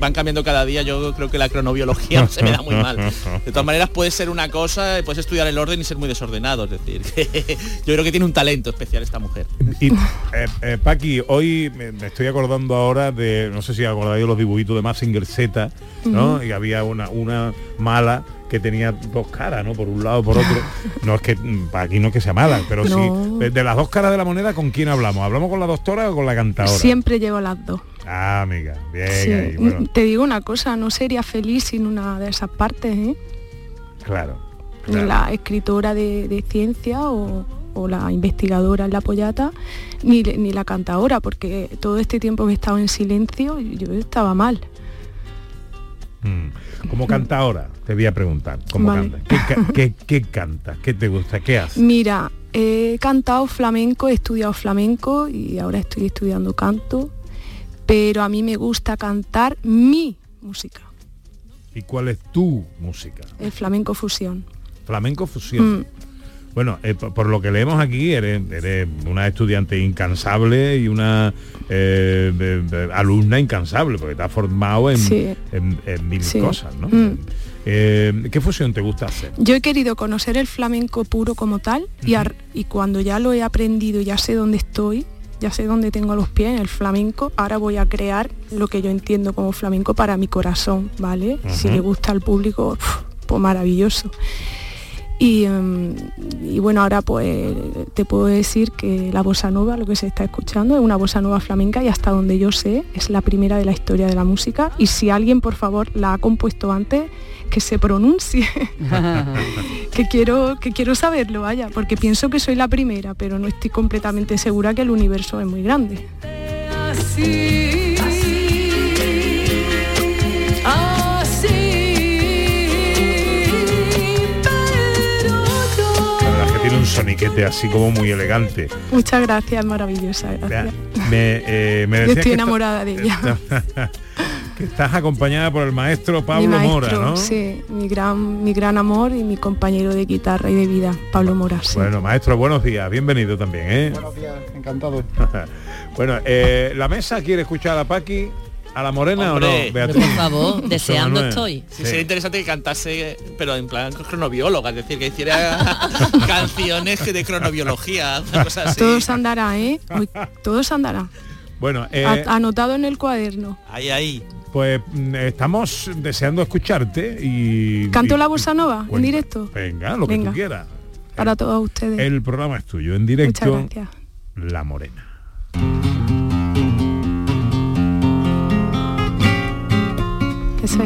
van cambiando cada día, yo creo que la cronobiología se me da muy mal. De todas maneras puede ser una cosa, puedes estudiar el orden y ser muy desordenado, es decir, yo creo que tiene un talento especial esta mujer. Y, eh, eh, Paqui, hoy me, me estoy acordando ahora de, no sé si acordáis los dibujitos de Massinger Z, ¿no? Y había una, una mala que tenía dos caras, ¿no? Por un lado, por otro. No es que mm, Paqui no es que sea mala, pero No. sí. De, las dos caras de la moneda, ¿con quién hablamos? ¿Hablamos con la doctora o con la cantadora? Siempre llevo las dos. Ah, amiga, bien Sí. ahí, bueno, Te digo una cosa, no sería feliz sin una de esas partes, ¿eh? claro. La escritora de, de ciencia o, o la investigadora en la pollata, ni, ni la cantadora, porque todo este tiempo que he estado en silencio, yo estaba mal. Mm. ¿Cómo canta ahora? Te voy a preguntar. ¿Cómo Vale. canta? ¿Qué, ca- qué, qué cantas? ¿Qué te gusta? ¿Qué haces? Mira, he cantado flamenco, he estudiado flamenco y ahora estoy estudiando canto, pero a mí me gusta cantar mi música, ¿Y cuál es tu música? el flamenco fusión. flamenco fusión. Mm. Bueno, eh, por, por lo que leemos aquí, eres, eres una estudiante incansable y una eh, alumna incansable, porque te has formado en, Sí. en- en mil Sí. cosas, ¿no? Mm. Eh, ¿Qué fusión te gusta hacer? Yo he querido conocer el flamenco puro como tal y, cuando ya lo he aprendido, ya sé dónde estoy, ya sé dónde tengo los pies en el flamenco, ahora voy a crear lo que yo entiendo como flamenco para mi corazón, ¿vale? Si le gusta al público, pues maravilloso. Y, em, y bueno, ahora pues te puedo decir que la bossa nova, lo que se está escuchando, es una bossa nova flamenca y hasta donde yo sé es la primera de la historia de la música. Y si alguien, por favor, la ha compuesto antes, que se pronuncie. que quiero, que quiero saberlo, vaya, porque pienso que soy la primera, pero no estoy completamente segura que el universo es muy grande. Soniquete así como muy elegante. Muchas gracias, maravillosa, Vea, gracias. Me, eh, me Yo estoy que enamorada de ella. que estás acompañada por el maestro Pablo mi Mora, ¿no? sí, mi gran, mi gran amor y mi compañero de guitarra y de vida, Pablo Mora. sí. Bueno, maestro, buenos días, bienvenido también, ¿eh? Buenos días, encantado. bueno, eh, la mesa quiere escuchar a Paqui, a la morena Hombre, o no, Beatriz. José Manuel. Sí, Sí. sería interesante que cantase, pero en plan cronobióloga, es decir, que hiciera canciones de cronobiología, una cosa así. Todo se andará, ¿eh? Uy, todo se andará. Bueno, eh, Anotado en el cuaderno. Ahí, ahí. pues mm, estamos deseando escucharte y... ¿Canto y- la bossa nova en directo? Venga, lo que tú quieras. Para todos ustedes. El programa es tuyo, en Muchas directo, gracias. La Morena. Es.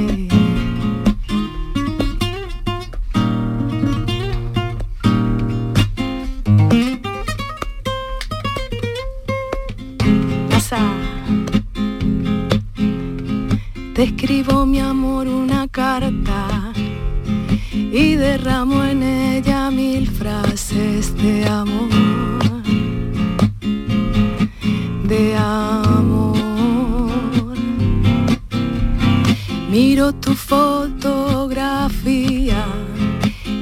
Pasa. Te escribo mi amor una carta y derramo en ella mil frases de amor, de amor. Miro tu fotografía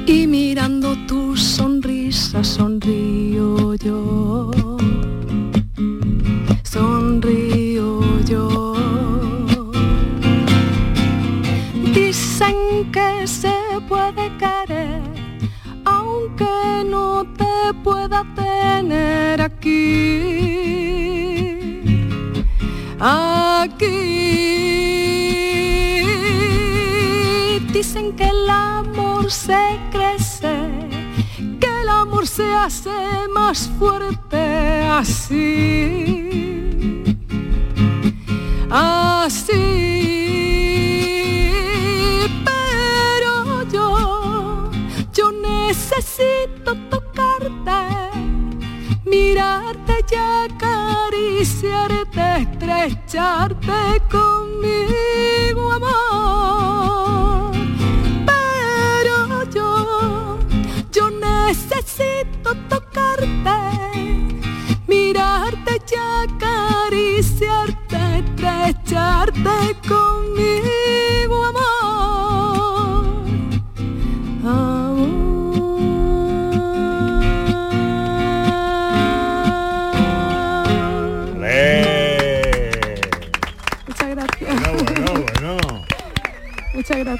y mirando tu sonrisa sonrío yo. Sonrío yo. Dicen que se puede querer, aunque no te pueda tener aquí. Aquí dicen que el amor se crece, que el amor se hace más fuerte así. Así, pero yo, yo necesito tocarte, mirarte y acariciarte, estrecharte conmigo,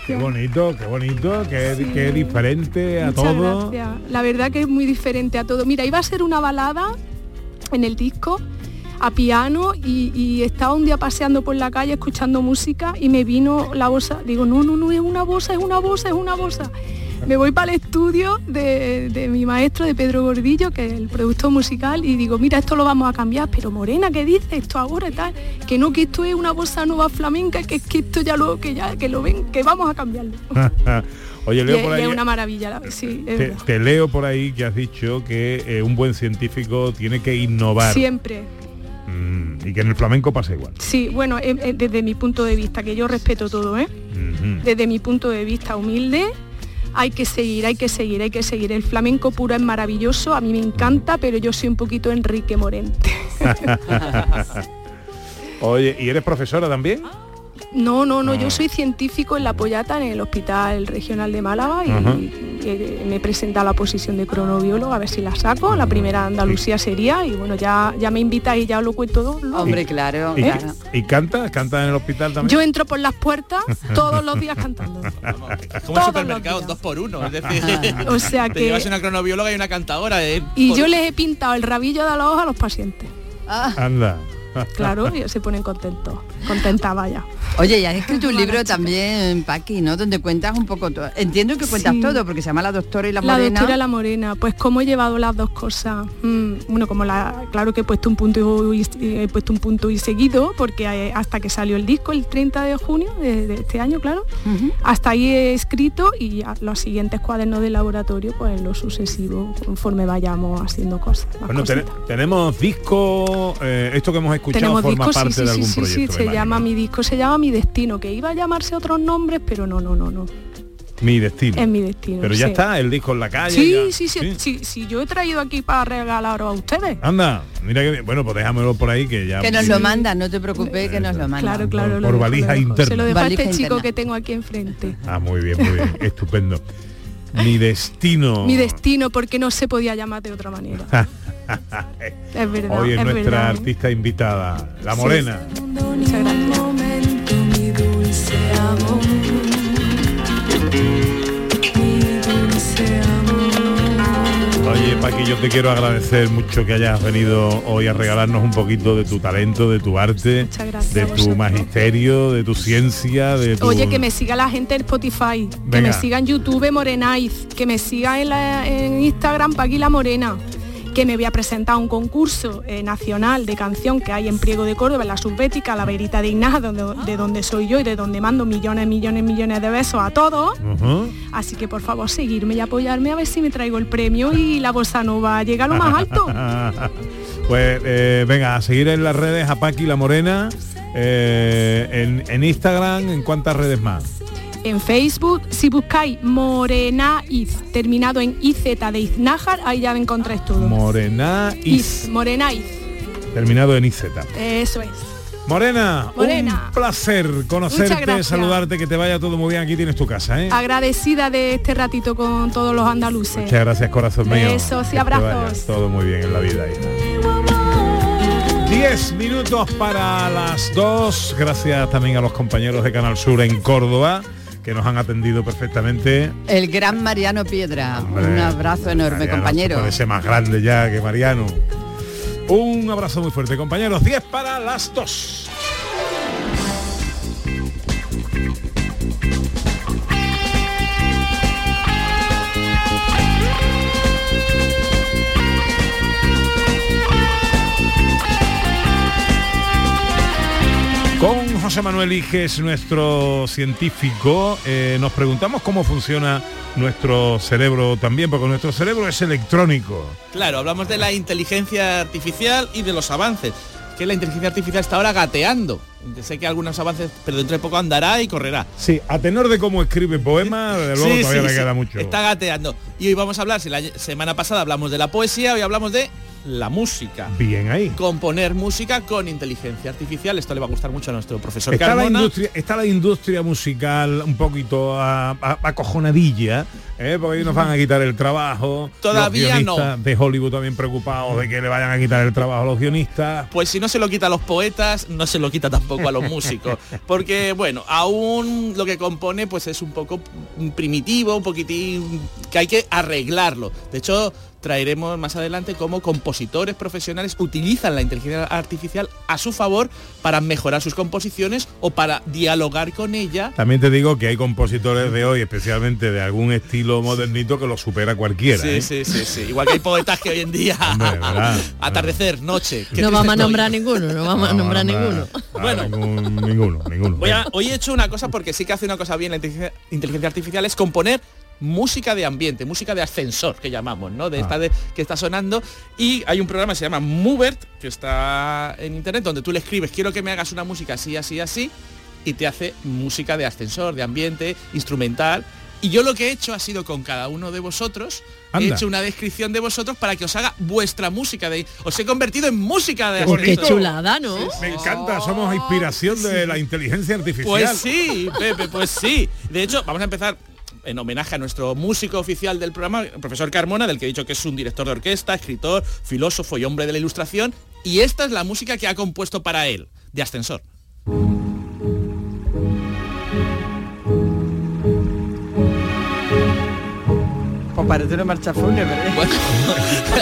Qué bonito, qué bonito, qué, Sí. qué diferente a Muchas todo. gracias. La verdad que es muy diferente a todo. Mira, iba a ser una balada en el disco a piano y, y estaba un día paseando por la calle escuchando música y me vino la bosa. Digo, no, no, no, es una bosa, es una bosa, es una bosa. Me voy para el estudio de, de mi maestro, de Pedro Gordillo, que es el productor musical, y digo, mira, esto lo vamos a cambiar, pero Morena, ¿qué dice esto ahora y tal? Que no, que esto es una bossa nueva flamenca, que es que esto ya lo, que ya, que lo ven, que vamos a cambiarlo. Oye, leo es, por y ahí, es una maravilla, la- sí, es te, leo por ahí que has dicho que eh, un buen científico tiene que innovar Siempre. Mm, y que en el flamenco pasa igual. Sí, bueno, eh, eh, desde mi punto de vista, que yo respeto todo, ¿eh? Desde mi punto de vista humilde, hay que seguir, hay que seguir, hay que seguir. El flamenco puro es maravilloso, a mí me encanta, pero yo soy un poquito Enrique Morente. Oye, ¿y eres profesora también? No, no, no, Ah. yo soy científico en La Pollata, en el Hospital Regional de Málaga y me presenta la posición de cronobiólogo, a ver si la saco. La primera Andalucía sería y bueno, ya, ya me invita y ya os lo cuento todo. Hombre, claro, ¿Y, claro. y canta? ¿Canta en el hospital también? Yo entro por las puertas todos los días cantando. Es como el Todos supermercado, dos por uno. Es decir, O sea te que- llevas una cronobióloga y una cantadora. eh, Y por- yo les he pintado el rabillo de los ojos a los pacientes. Anda. Claro, y se ponen contentos. Contenta, vaya. Oye, y has escrito un libro también, Paqui, ¿no? Donde cuentas un poco todo. Entiendo que cuentas Sí. todo, porque se llama La Doctora y la, La Morena. doctora La Morena, pues cómo he llevado las dos cosas. Mm, bueno, como la, claro que he puesto un punto y, he puesto un punto y seguido, porque hasta que salió el disco el 30 de junio de, de este año, claro, hasta ahí he escrito y a los siguientes cuadernos de laboratorio, pues en lo sucesivo, conforme vayamos haciendo cosas. Bueno, ten- tenemos disco, eh, esto que hemos escuchado Tenemos forma discos, sí, parte sí, de sí, algún sí, sí, proyecto. se me imagino. llama mi disco, se llama Mi Destino, que iba a llamarse otros nombres, pero no, no, no, no. Mi destino. Es mi destino. Pero ya sí. está, el disco en la calle. Sí, ya. sí, sí, sí, sí, yo he traído aquí para regalaros a ustedes. Anda, mira que. Bueno, pues déjamelo por ahí que ya. Que nos lo mandan, no te preocupes, que nos lo mandan. Claro, claro. Por lo valija lo interna. Se lo dejo a este chico que tengo aquí enfrente. Ah, muy bien, muy bien. Estupendo. Mi destino. Mi destino, porque no se podía llamar de otra manera. Es verdad, Hoy es, es nuestra verdad. artista invitada, la Sí. Morena. Muchas gracias. Oye, Paqui, yo te quiero agradecer mucho que hayas venido hoy a regalarnos un poquito de tu talento, de tu arte, de tu magisterio, de tu ciencia, de tu... Oye, que me siga la gente en Spotify, que me siga en YouTube Morenaiz, que me siga en, la- en Instagram Paqui la Morena, que me voy a presentar a un concurso eh, nacional de canción que hay en Priego de Córdoba, en la Subbética, la Verita de Ignaja, donde, de donde soy yo y de donde mando millones, millones, millones de besos a todos. Así que por favor seguirme y apoyarme a ver si me traigo el premio y la bolsa nova llega a lo más alto. pues eh, venga, a seguir en las redes a Paqui la Morena, eh, en, en Instagram, ¿en cuántas redes más? En Facebook, si buscáis Morenaiz, terminado en IZ de Iznájar, ahí ya me encontráis todo. Morena Is, Iz, Morenaiz, terminado en IZ. eso es. Morena, Morena. un placer conocerte, saludarte, que te vaya todo muy bien. Aquí tienes tu casa, ¿eh? Agradecida de este ratito con todos los andaluces. Muchas gracias, corazón mío. Besos y abrazos. Todo muy bien en la vida. hija. Diez minutos para las dos. Gracias también a los compañeros de Canal Sur en Córdoba, que nos han atendido perfectamente. El gran Mariano Piedra. Un abrazo enorme, Mariano, compañero. Puede más grande ya que Mariano. Un abrazo muy fuerte, compañeros. 10 para las dos José Manuel Iges, nuestro científico, eh, nos preguntamos cómo funciona nuestro cerebro también, porque nuestro cerebro es electrónico. Claro, hablamos de la inteligencia artificial y de los avances. Que la inteligencia artificial está ahora gateando. Sé que algunos avances, pero dentro de poco andará y correrá. Sí, a tenor de cómo escribe poema, de luego Sí, todavía sí, le sí. queda mucho. Está gateando. Y hoy vamos a hablar, si la semana pasada hablamos de la poesía, hoy hablamos de la música. Bien ahí. Componer música con inteligencia artificial. Esto le va a gustar mucho a nuestro profesor Está la, industria, está la industria musical un poquito acojonadilla, ¿eh? porque nos van a quitar el trabajo. Todavía los no. de Hollywood también preocupados de que le vayan a quitar el trabajo a los guionistas. Pues si no se lo quita a los poetas, no se lo quita tampoco a los músicos. Porque, bueno, aún lo que compone pues es un poco primitivo, un poquitín que hay que arreglarlo. De hecho, traeremos más adelante cómo compositores profesionales utilizan la inteligencia artificial a su favor para mejorar sus composiciones o para dialogar con ella. También te digo que hay compositores de hoy, especialmente de algún estilo modernito, que lo supera cualquiera. Sí, ¿eh? sí, sí, sí. Igual que hay poetas que hoy en día Hombre, ¿verdad? atardecer, noche. qué No vamos a estoy. nombrar ninguno, no vamos a nombrar ninguno. Bueno. ningún- ninguno, ninguno. Voy a- hoy he hecho una cosa porque sí que hace una cosa bien la inteligencia, inteligencia artificial, es componer música de ambiente, música de ascensor que llamamos, ¿no? De Ah. esta de, que está sonando. Y hay un programa que se llama Movert, que está en internet, donde tú le escribes, quiero que me hagas una música así, así, así, y te hace música de ascensor, de ambiente, instrumental. Y yo lo que he hecho ha sido con cada uno de vosotros, he Anda. hecho una descripción de vosotros para que os haga vuestra música. De, os he convertido en música de Qué ascensor. Qué chulada, ¿no? Me encanta, somos inspiración de la inteligencia artificial. Pues sí, Pepe, pues sí. De hecho, vamos a empezar en homenaje a nuestro músico oficial del programa, el profesor Carmona, del que he dicho que es un director de orquesta, escritor, filósofo y hombre de la ilustración. Y esta es la música que ha compuesto para él, de Ascensor. Parece una marcha fúnebre. Bueno,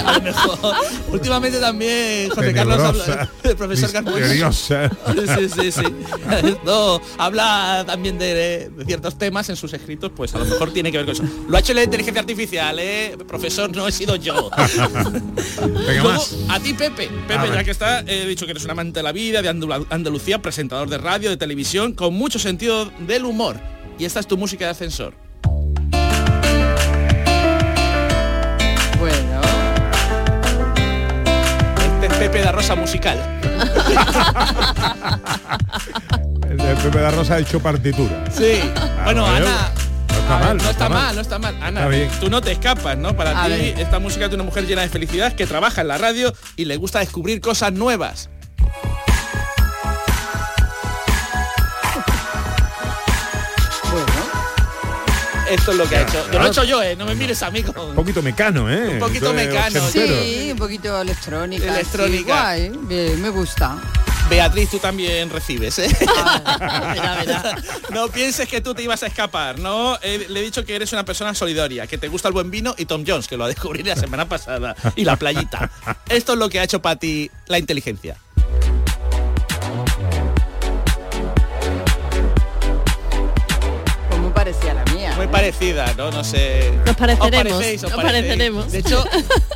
a lo mejor. Últimamente también José Carlos habla el profesor misteriosa. Sí, sí, sí. No, habla también de, de ciertos temas en sus escritos, pues a lo mejor tiene que ver con eso. Lo ha hecho la inteligencia artificial, ¿eh? Profesor, no he sido yo. Venga, Luego, más. a ti, Pepe. A Pepe, ver. ya que está, he dicho que eres un amante de la vida, de Andalucía, presentador de radio, de televisión, con mucho sentido del humor. Y esta es tu música de ascensor. Pepe da Rosa musical. El de Pepe da Rosa ha hecho partitura. Sí. bueno, Ah, Ana. No está ver, mal. no está mal, no está mal. Ana, Está bien. tú no te escapas, ¿no? Para ti, esta música es de una mujer llena de felicidad que trabaja en la radio y le gusta descubrir cosas nuevas. Esto es lo que ha hecho. Yo lo he hecho yo, ¿eh? No me mires a mí Un poquito mecano, ¿eh? Un poquito mecano, ochentero. Sí, un poquito electrónica. Electrónica. sí, guay, bien, me gusta. Beatriz, tú también recibes, ¿eh? Verá. No pienses que tú te ibas a escapar, ¿no? Eh, le he dicho que eres una persona solidaria, que te gusta el buen vino y Tom Jones, que lo descubrí la semana pasada, y la playita. Esto es lo que ha hecho para ti la inteligencia. Parecida, ¿no? No sé. Nos pareceremos, Os parecéis, os nos parecéis. pareceremos. De hecho,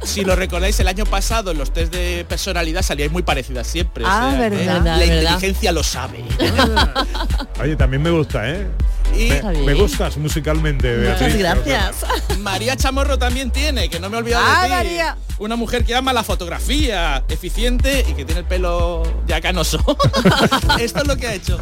si lo recordáis, el año pasado en los test de personalidad salíais muy parecidas siempre. Ah, verdad. La Verdad, inteligencia lo sabe. Oye, también me gusta, ¿eh? Y Me, me gustas musicalmente, Muchas gracias. María Chamorro también tiene, que no me he olvidado Ah, de ti. María. Una mujer que ama la fotografía, eficiente y que tiene el pelo ya canoso. Esto es lo que ha hecho.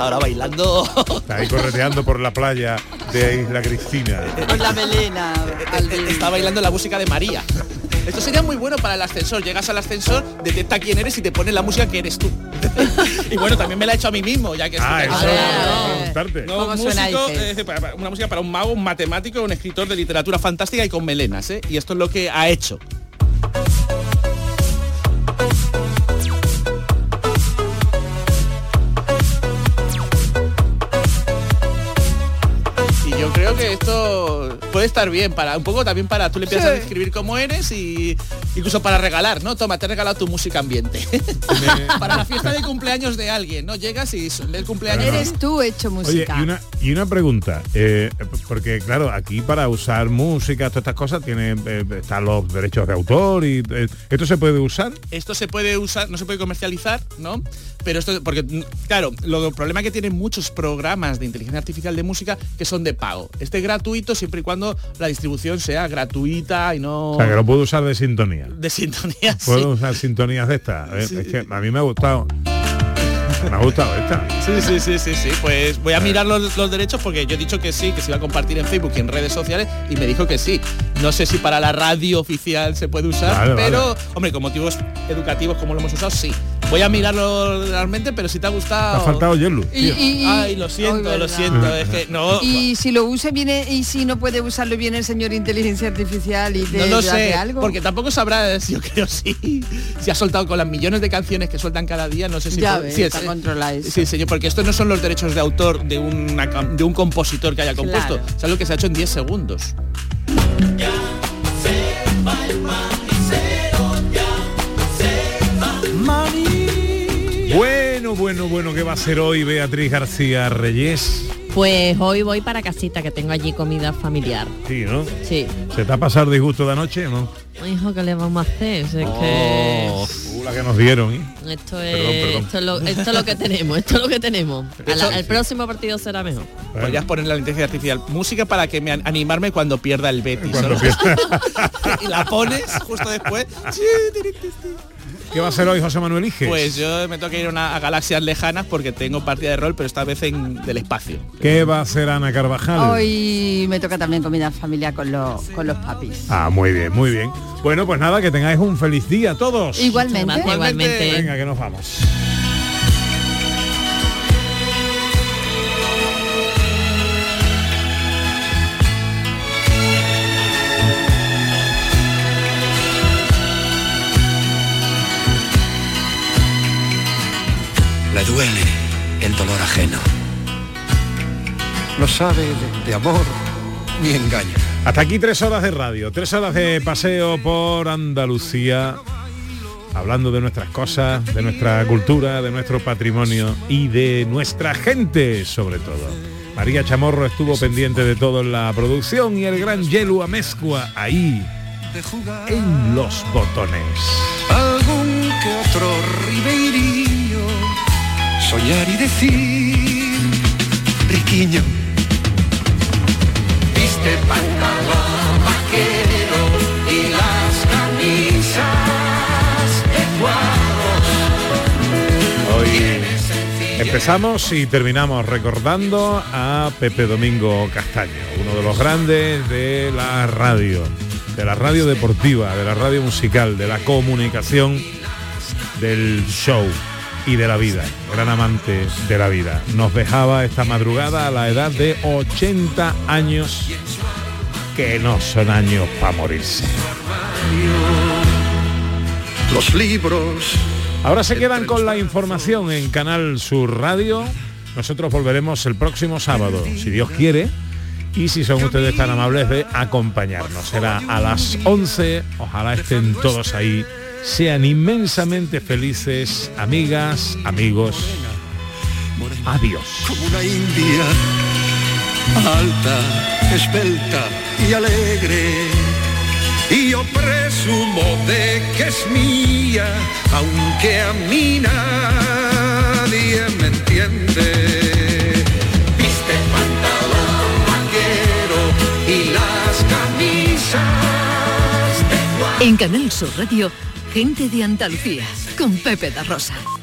Ahora bailando. Está ahí correteando por la playa de Isla Cristina. Con la melena. está bailando la música de María. Esto sería muy bueno para el ascensor. Llegas al ascensor, detecta quién eres y te pone la música que eres tú. y bueno, también me la he hecho a mí mismo, ya que Ah, estoy eso. No, ¿Cómo suena músico, para- una música para un mago, un matemático, un escritor de literatura fantástica y con melenas, ¿eh? Y esto es lo que ha hecho. Esto puede estar bien para un poco también para tú le empiezas a describir cómo eres y incluso para regalar, ¿no? Toma, te he regalado tu música ambiente. para la fiesta de cumpleaños de alguien, ¿no? Llegas y del cumpleaños. Eres tú hecho Oye, música. y una, y una pregunta, eh, porque claro, aquí para usar música, todas estas cosas, tiene, eh, están los derechos de autor y eh, esto se puede usar. esto se puede usar, no se puede comercializar, ¿no? Pero esto, porque, claro, lo el problema que tienen muchos programas de inteligencia artificial de música que son de pago. Este es gratuito siempre y cuando la distribución sea gratuita y no O sea, que lo puedo usar de sintonía. de sintonía. sí. Puedo usar sintonías de estas. Sí. Es que a mí me ha gustado. Me ha gustado esta. Sí, sí, sí, sí, sí. Pues voy a mirar los, los derechos porque yo he dicho que sí, que se iba a compartir en Facebook y en redes sociales y me dijo que sí. No sé si para la radio oficial se puede usar, Vale, pero, hombre, con motivos educativos como lo hemos usado, sí. Voy a mirarlo realmente, pero si te ha Me gustado... ha faltado hielo. Y- tío. y- y- Ay, lo siento, lo siento. Es que no... Y si lo usa viene y si no puede usarlo viene el señor inteligencia artificial y te No lo sé, algo. porque tampoco sabrás, yo creo, si, si ha soltado con las millones de canciones que sueltan cada día, no sé si... Ya por- ves, si. Sí, señor, porque esto no son los derechos de autor de, una de un compositor que haya compuesto, Claro. es algo que se ha hecho en 10 segundos. Bueno, bueno, bueno, ¿qué va a ser hoy Beatriz García Reyes? Pues hoy voy para casita, que tengo allí comida familiar. Sí, ¿no? Sí. ¿Se te ha pasado el disgusto de anoche o no? Hijo, ¿qué le vamos a hacer? Es Oh, uh, la que nos dieron, ¿eh? que esto es, Perdón, perdón. Esto, es lo, esto es lo que tenemos, esto es lo que tenemos. La- el próximo partido será mejor. Podrías poner la inteligencia artificial música para que me an- animarme cuando pierda el Betis. Cuando ¿no? y la pones justo después. ¿Qué va a ser hoy José Manuel Iges? Pues yo me tengo que ir a, una- a galaxias lejanas porque tengo partida de rol, pero esta vez en del espacio. ¿Qué va a hacer Ana Carvajal? Hoy me toca también comida en familia con los, con los papis. Ah, muy bien, muy bien. Bueno, pues nada, que tengáis un feliz día todos. Igualmente. Igualmente. Venga, que nos vamos. Le duele el dolor ajeno. No sabe de, de amor ni engaño. Hasta aquí tres horas de radio, tres horas de paseo por Andalucía, hablando de nuestras cosas, de nuestra cultura, de nuestro patrimonio y de nuestra gente, sobre todo. María Chamorro estuvo pendiente de todo en la producción y el gran Yelu Amezcua ahí, en los botones. Algún que otro. Soñar y decir, riquiño. Viste pantalón vaquero y las camisas de cuadros. Hoy empezamos y terminamos recordando a Pepe Domingo Castaño, uno de los grandes de la radio, de la radio deportiva, de la radio musical, de la comunicación, del show y de la vida, gran amante de la vida. Nos dejaba esta madrugada a la edad de 80 años, que no son años para morirse. Los libros. Ahora se quedan con la información en Canal Sur Radio. Nosotros volveremos el próximo sábado, si Dios quiere, y si son ustedes tan amables de acompañarnos. Será a las 11, ojalá estén todos ahí, sean inmensamente felices, amigas, amigos. Adiós. como una india, alta, esbelta y alegre. Y yo presumo de que es mía, aunque a mí nadie me entiende. Viste pantalón vaquero y las camisas En Canal Sur Radio, gente de Andalucía, con Pepe da Rosa.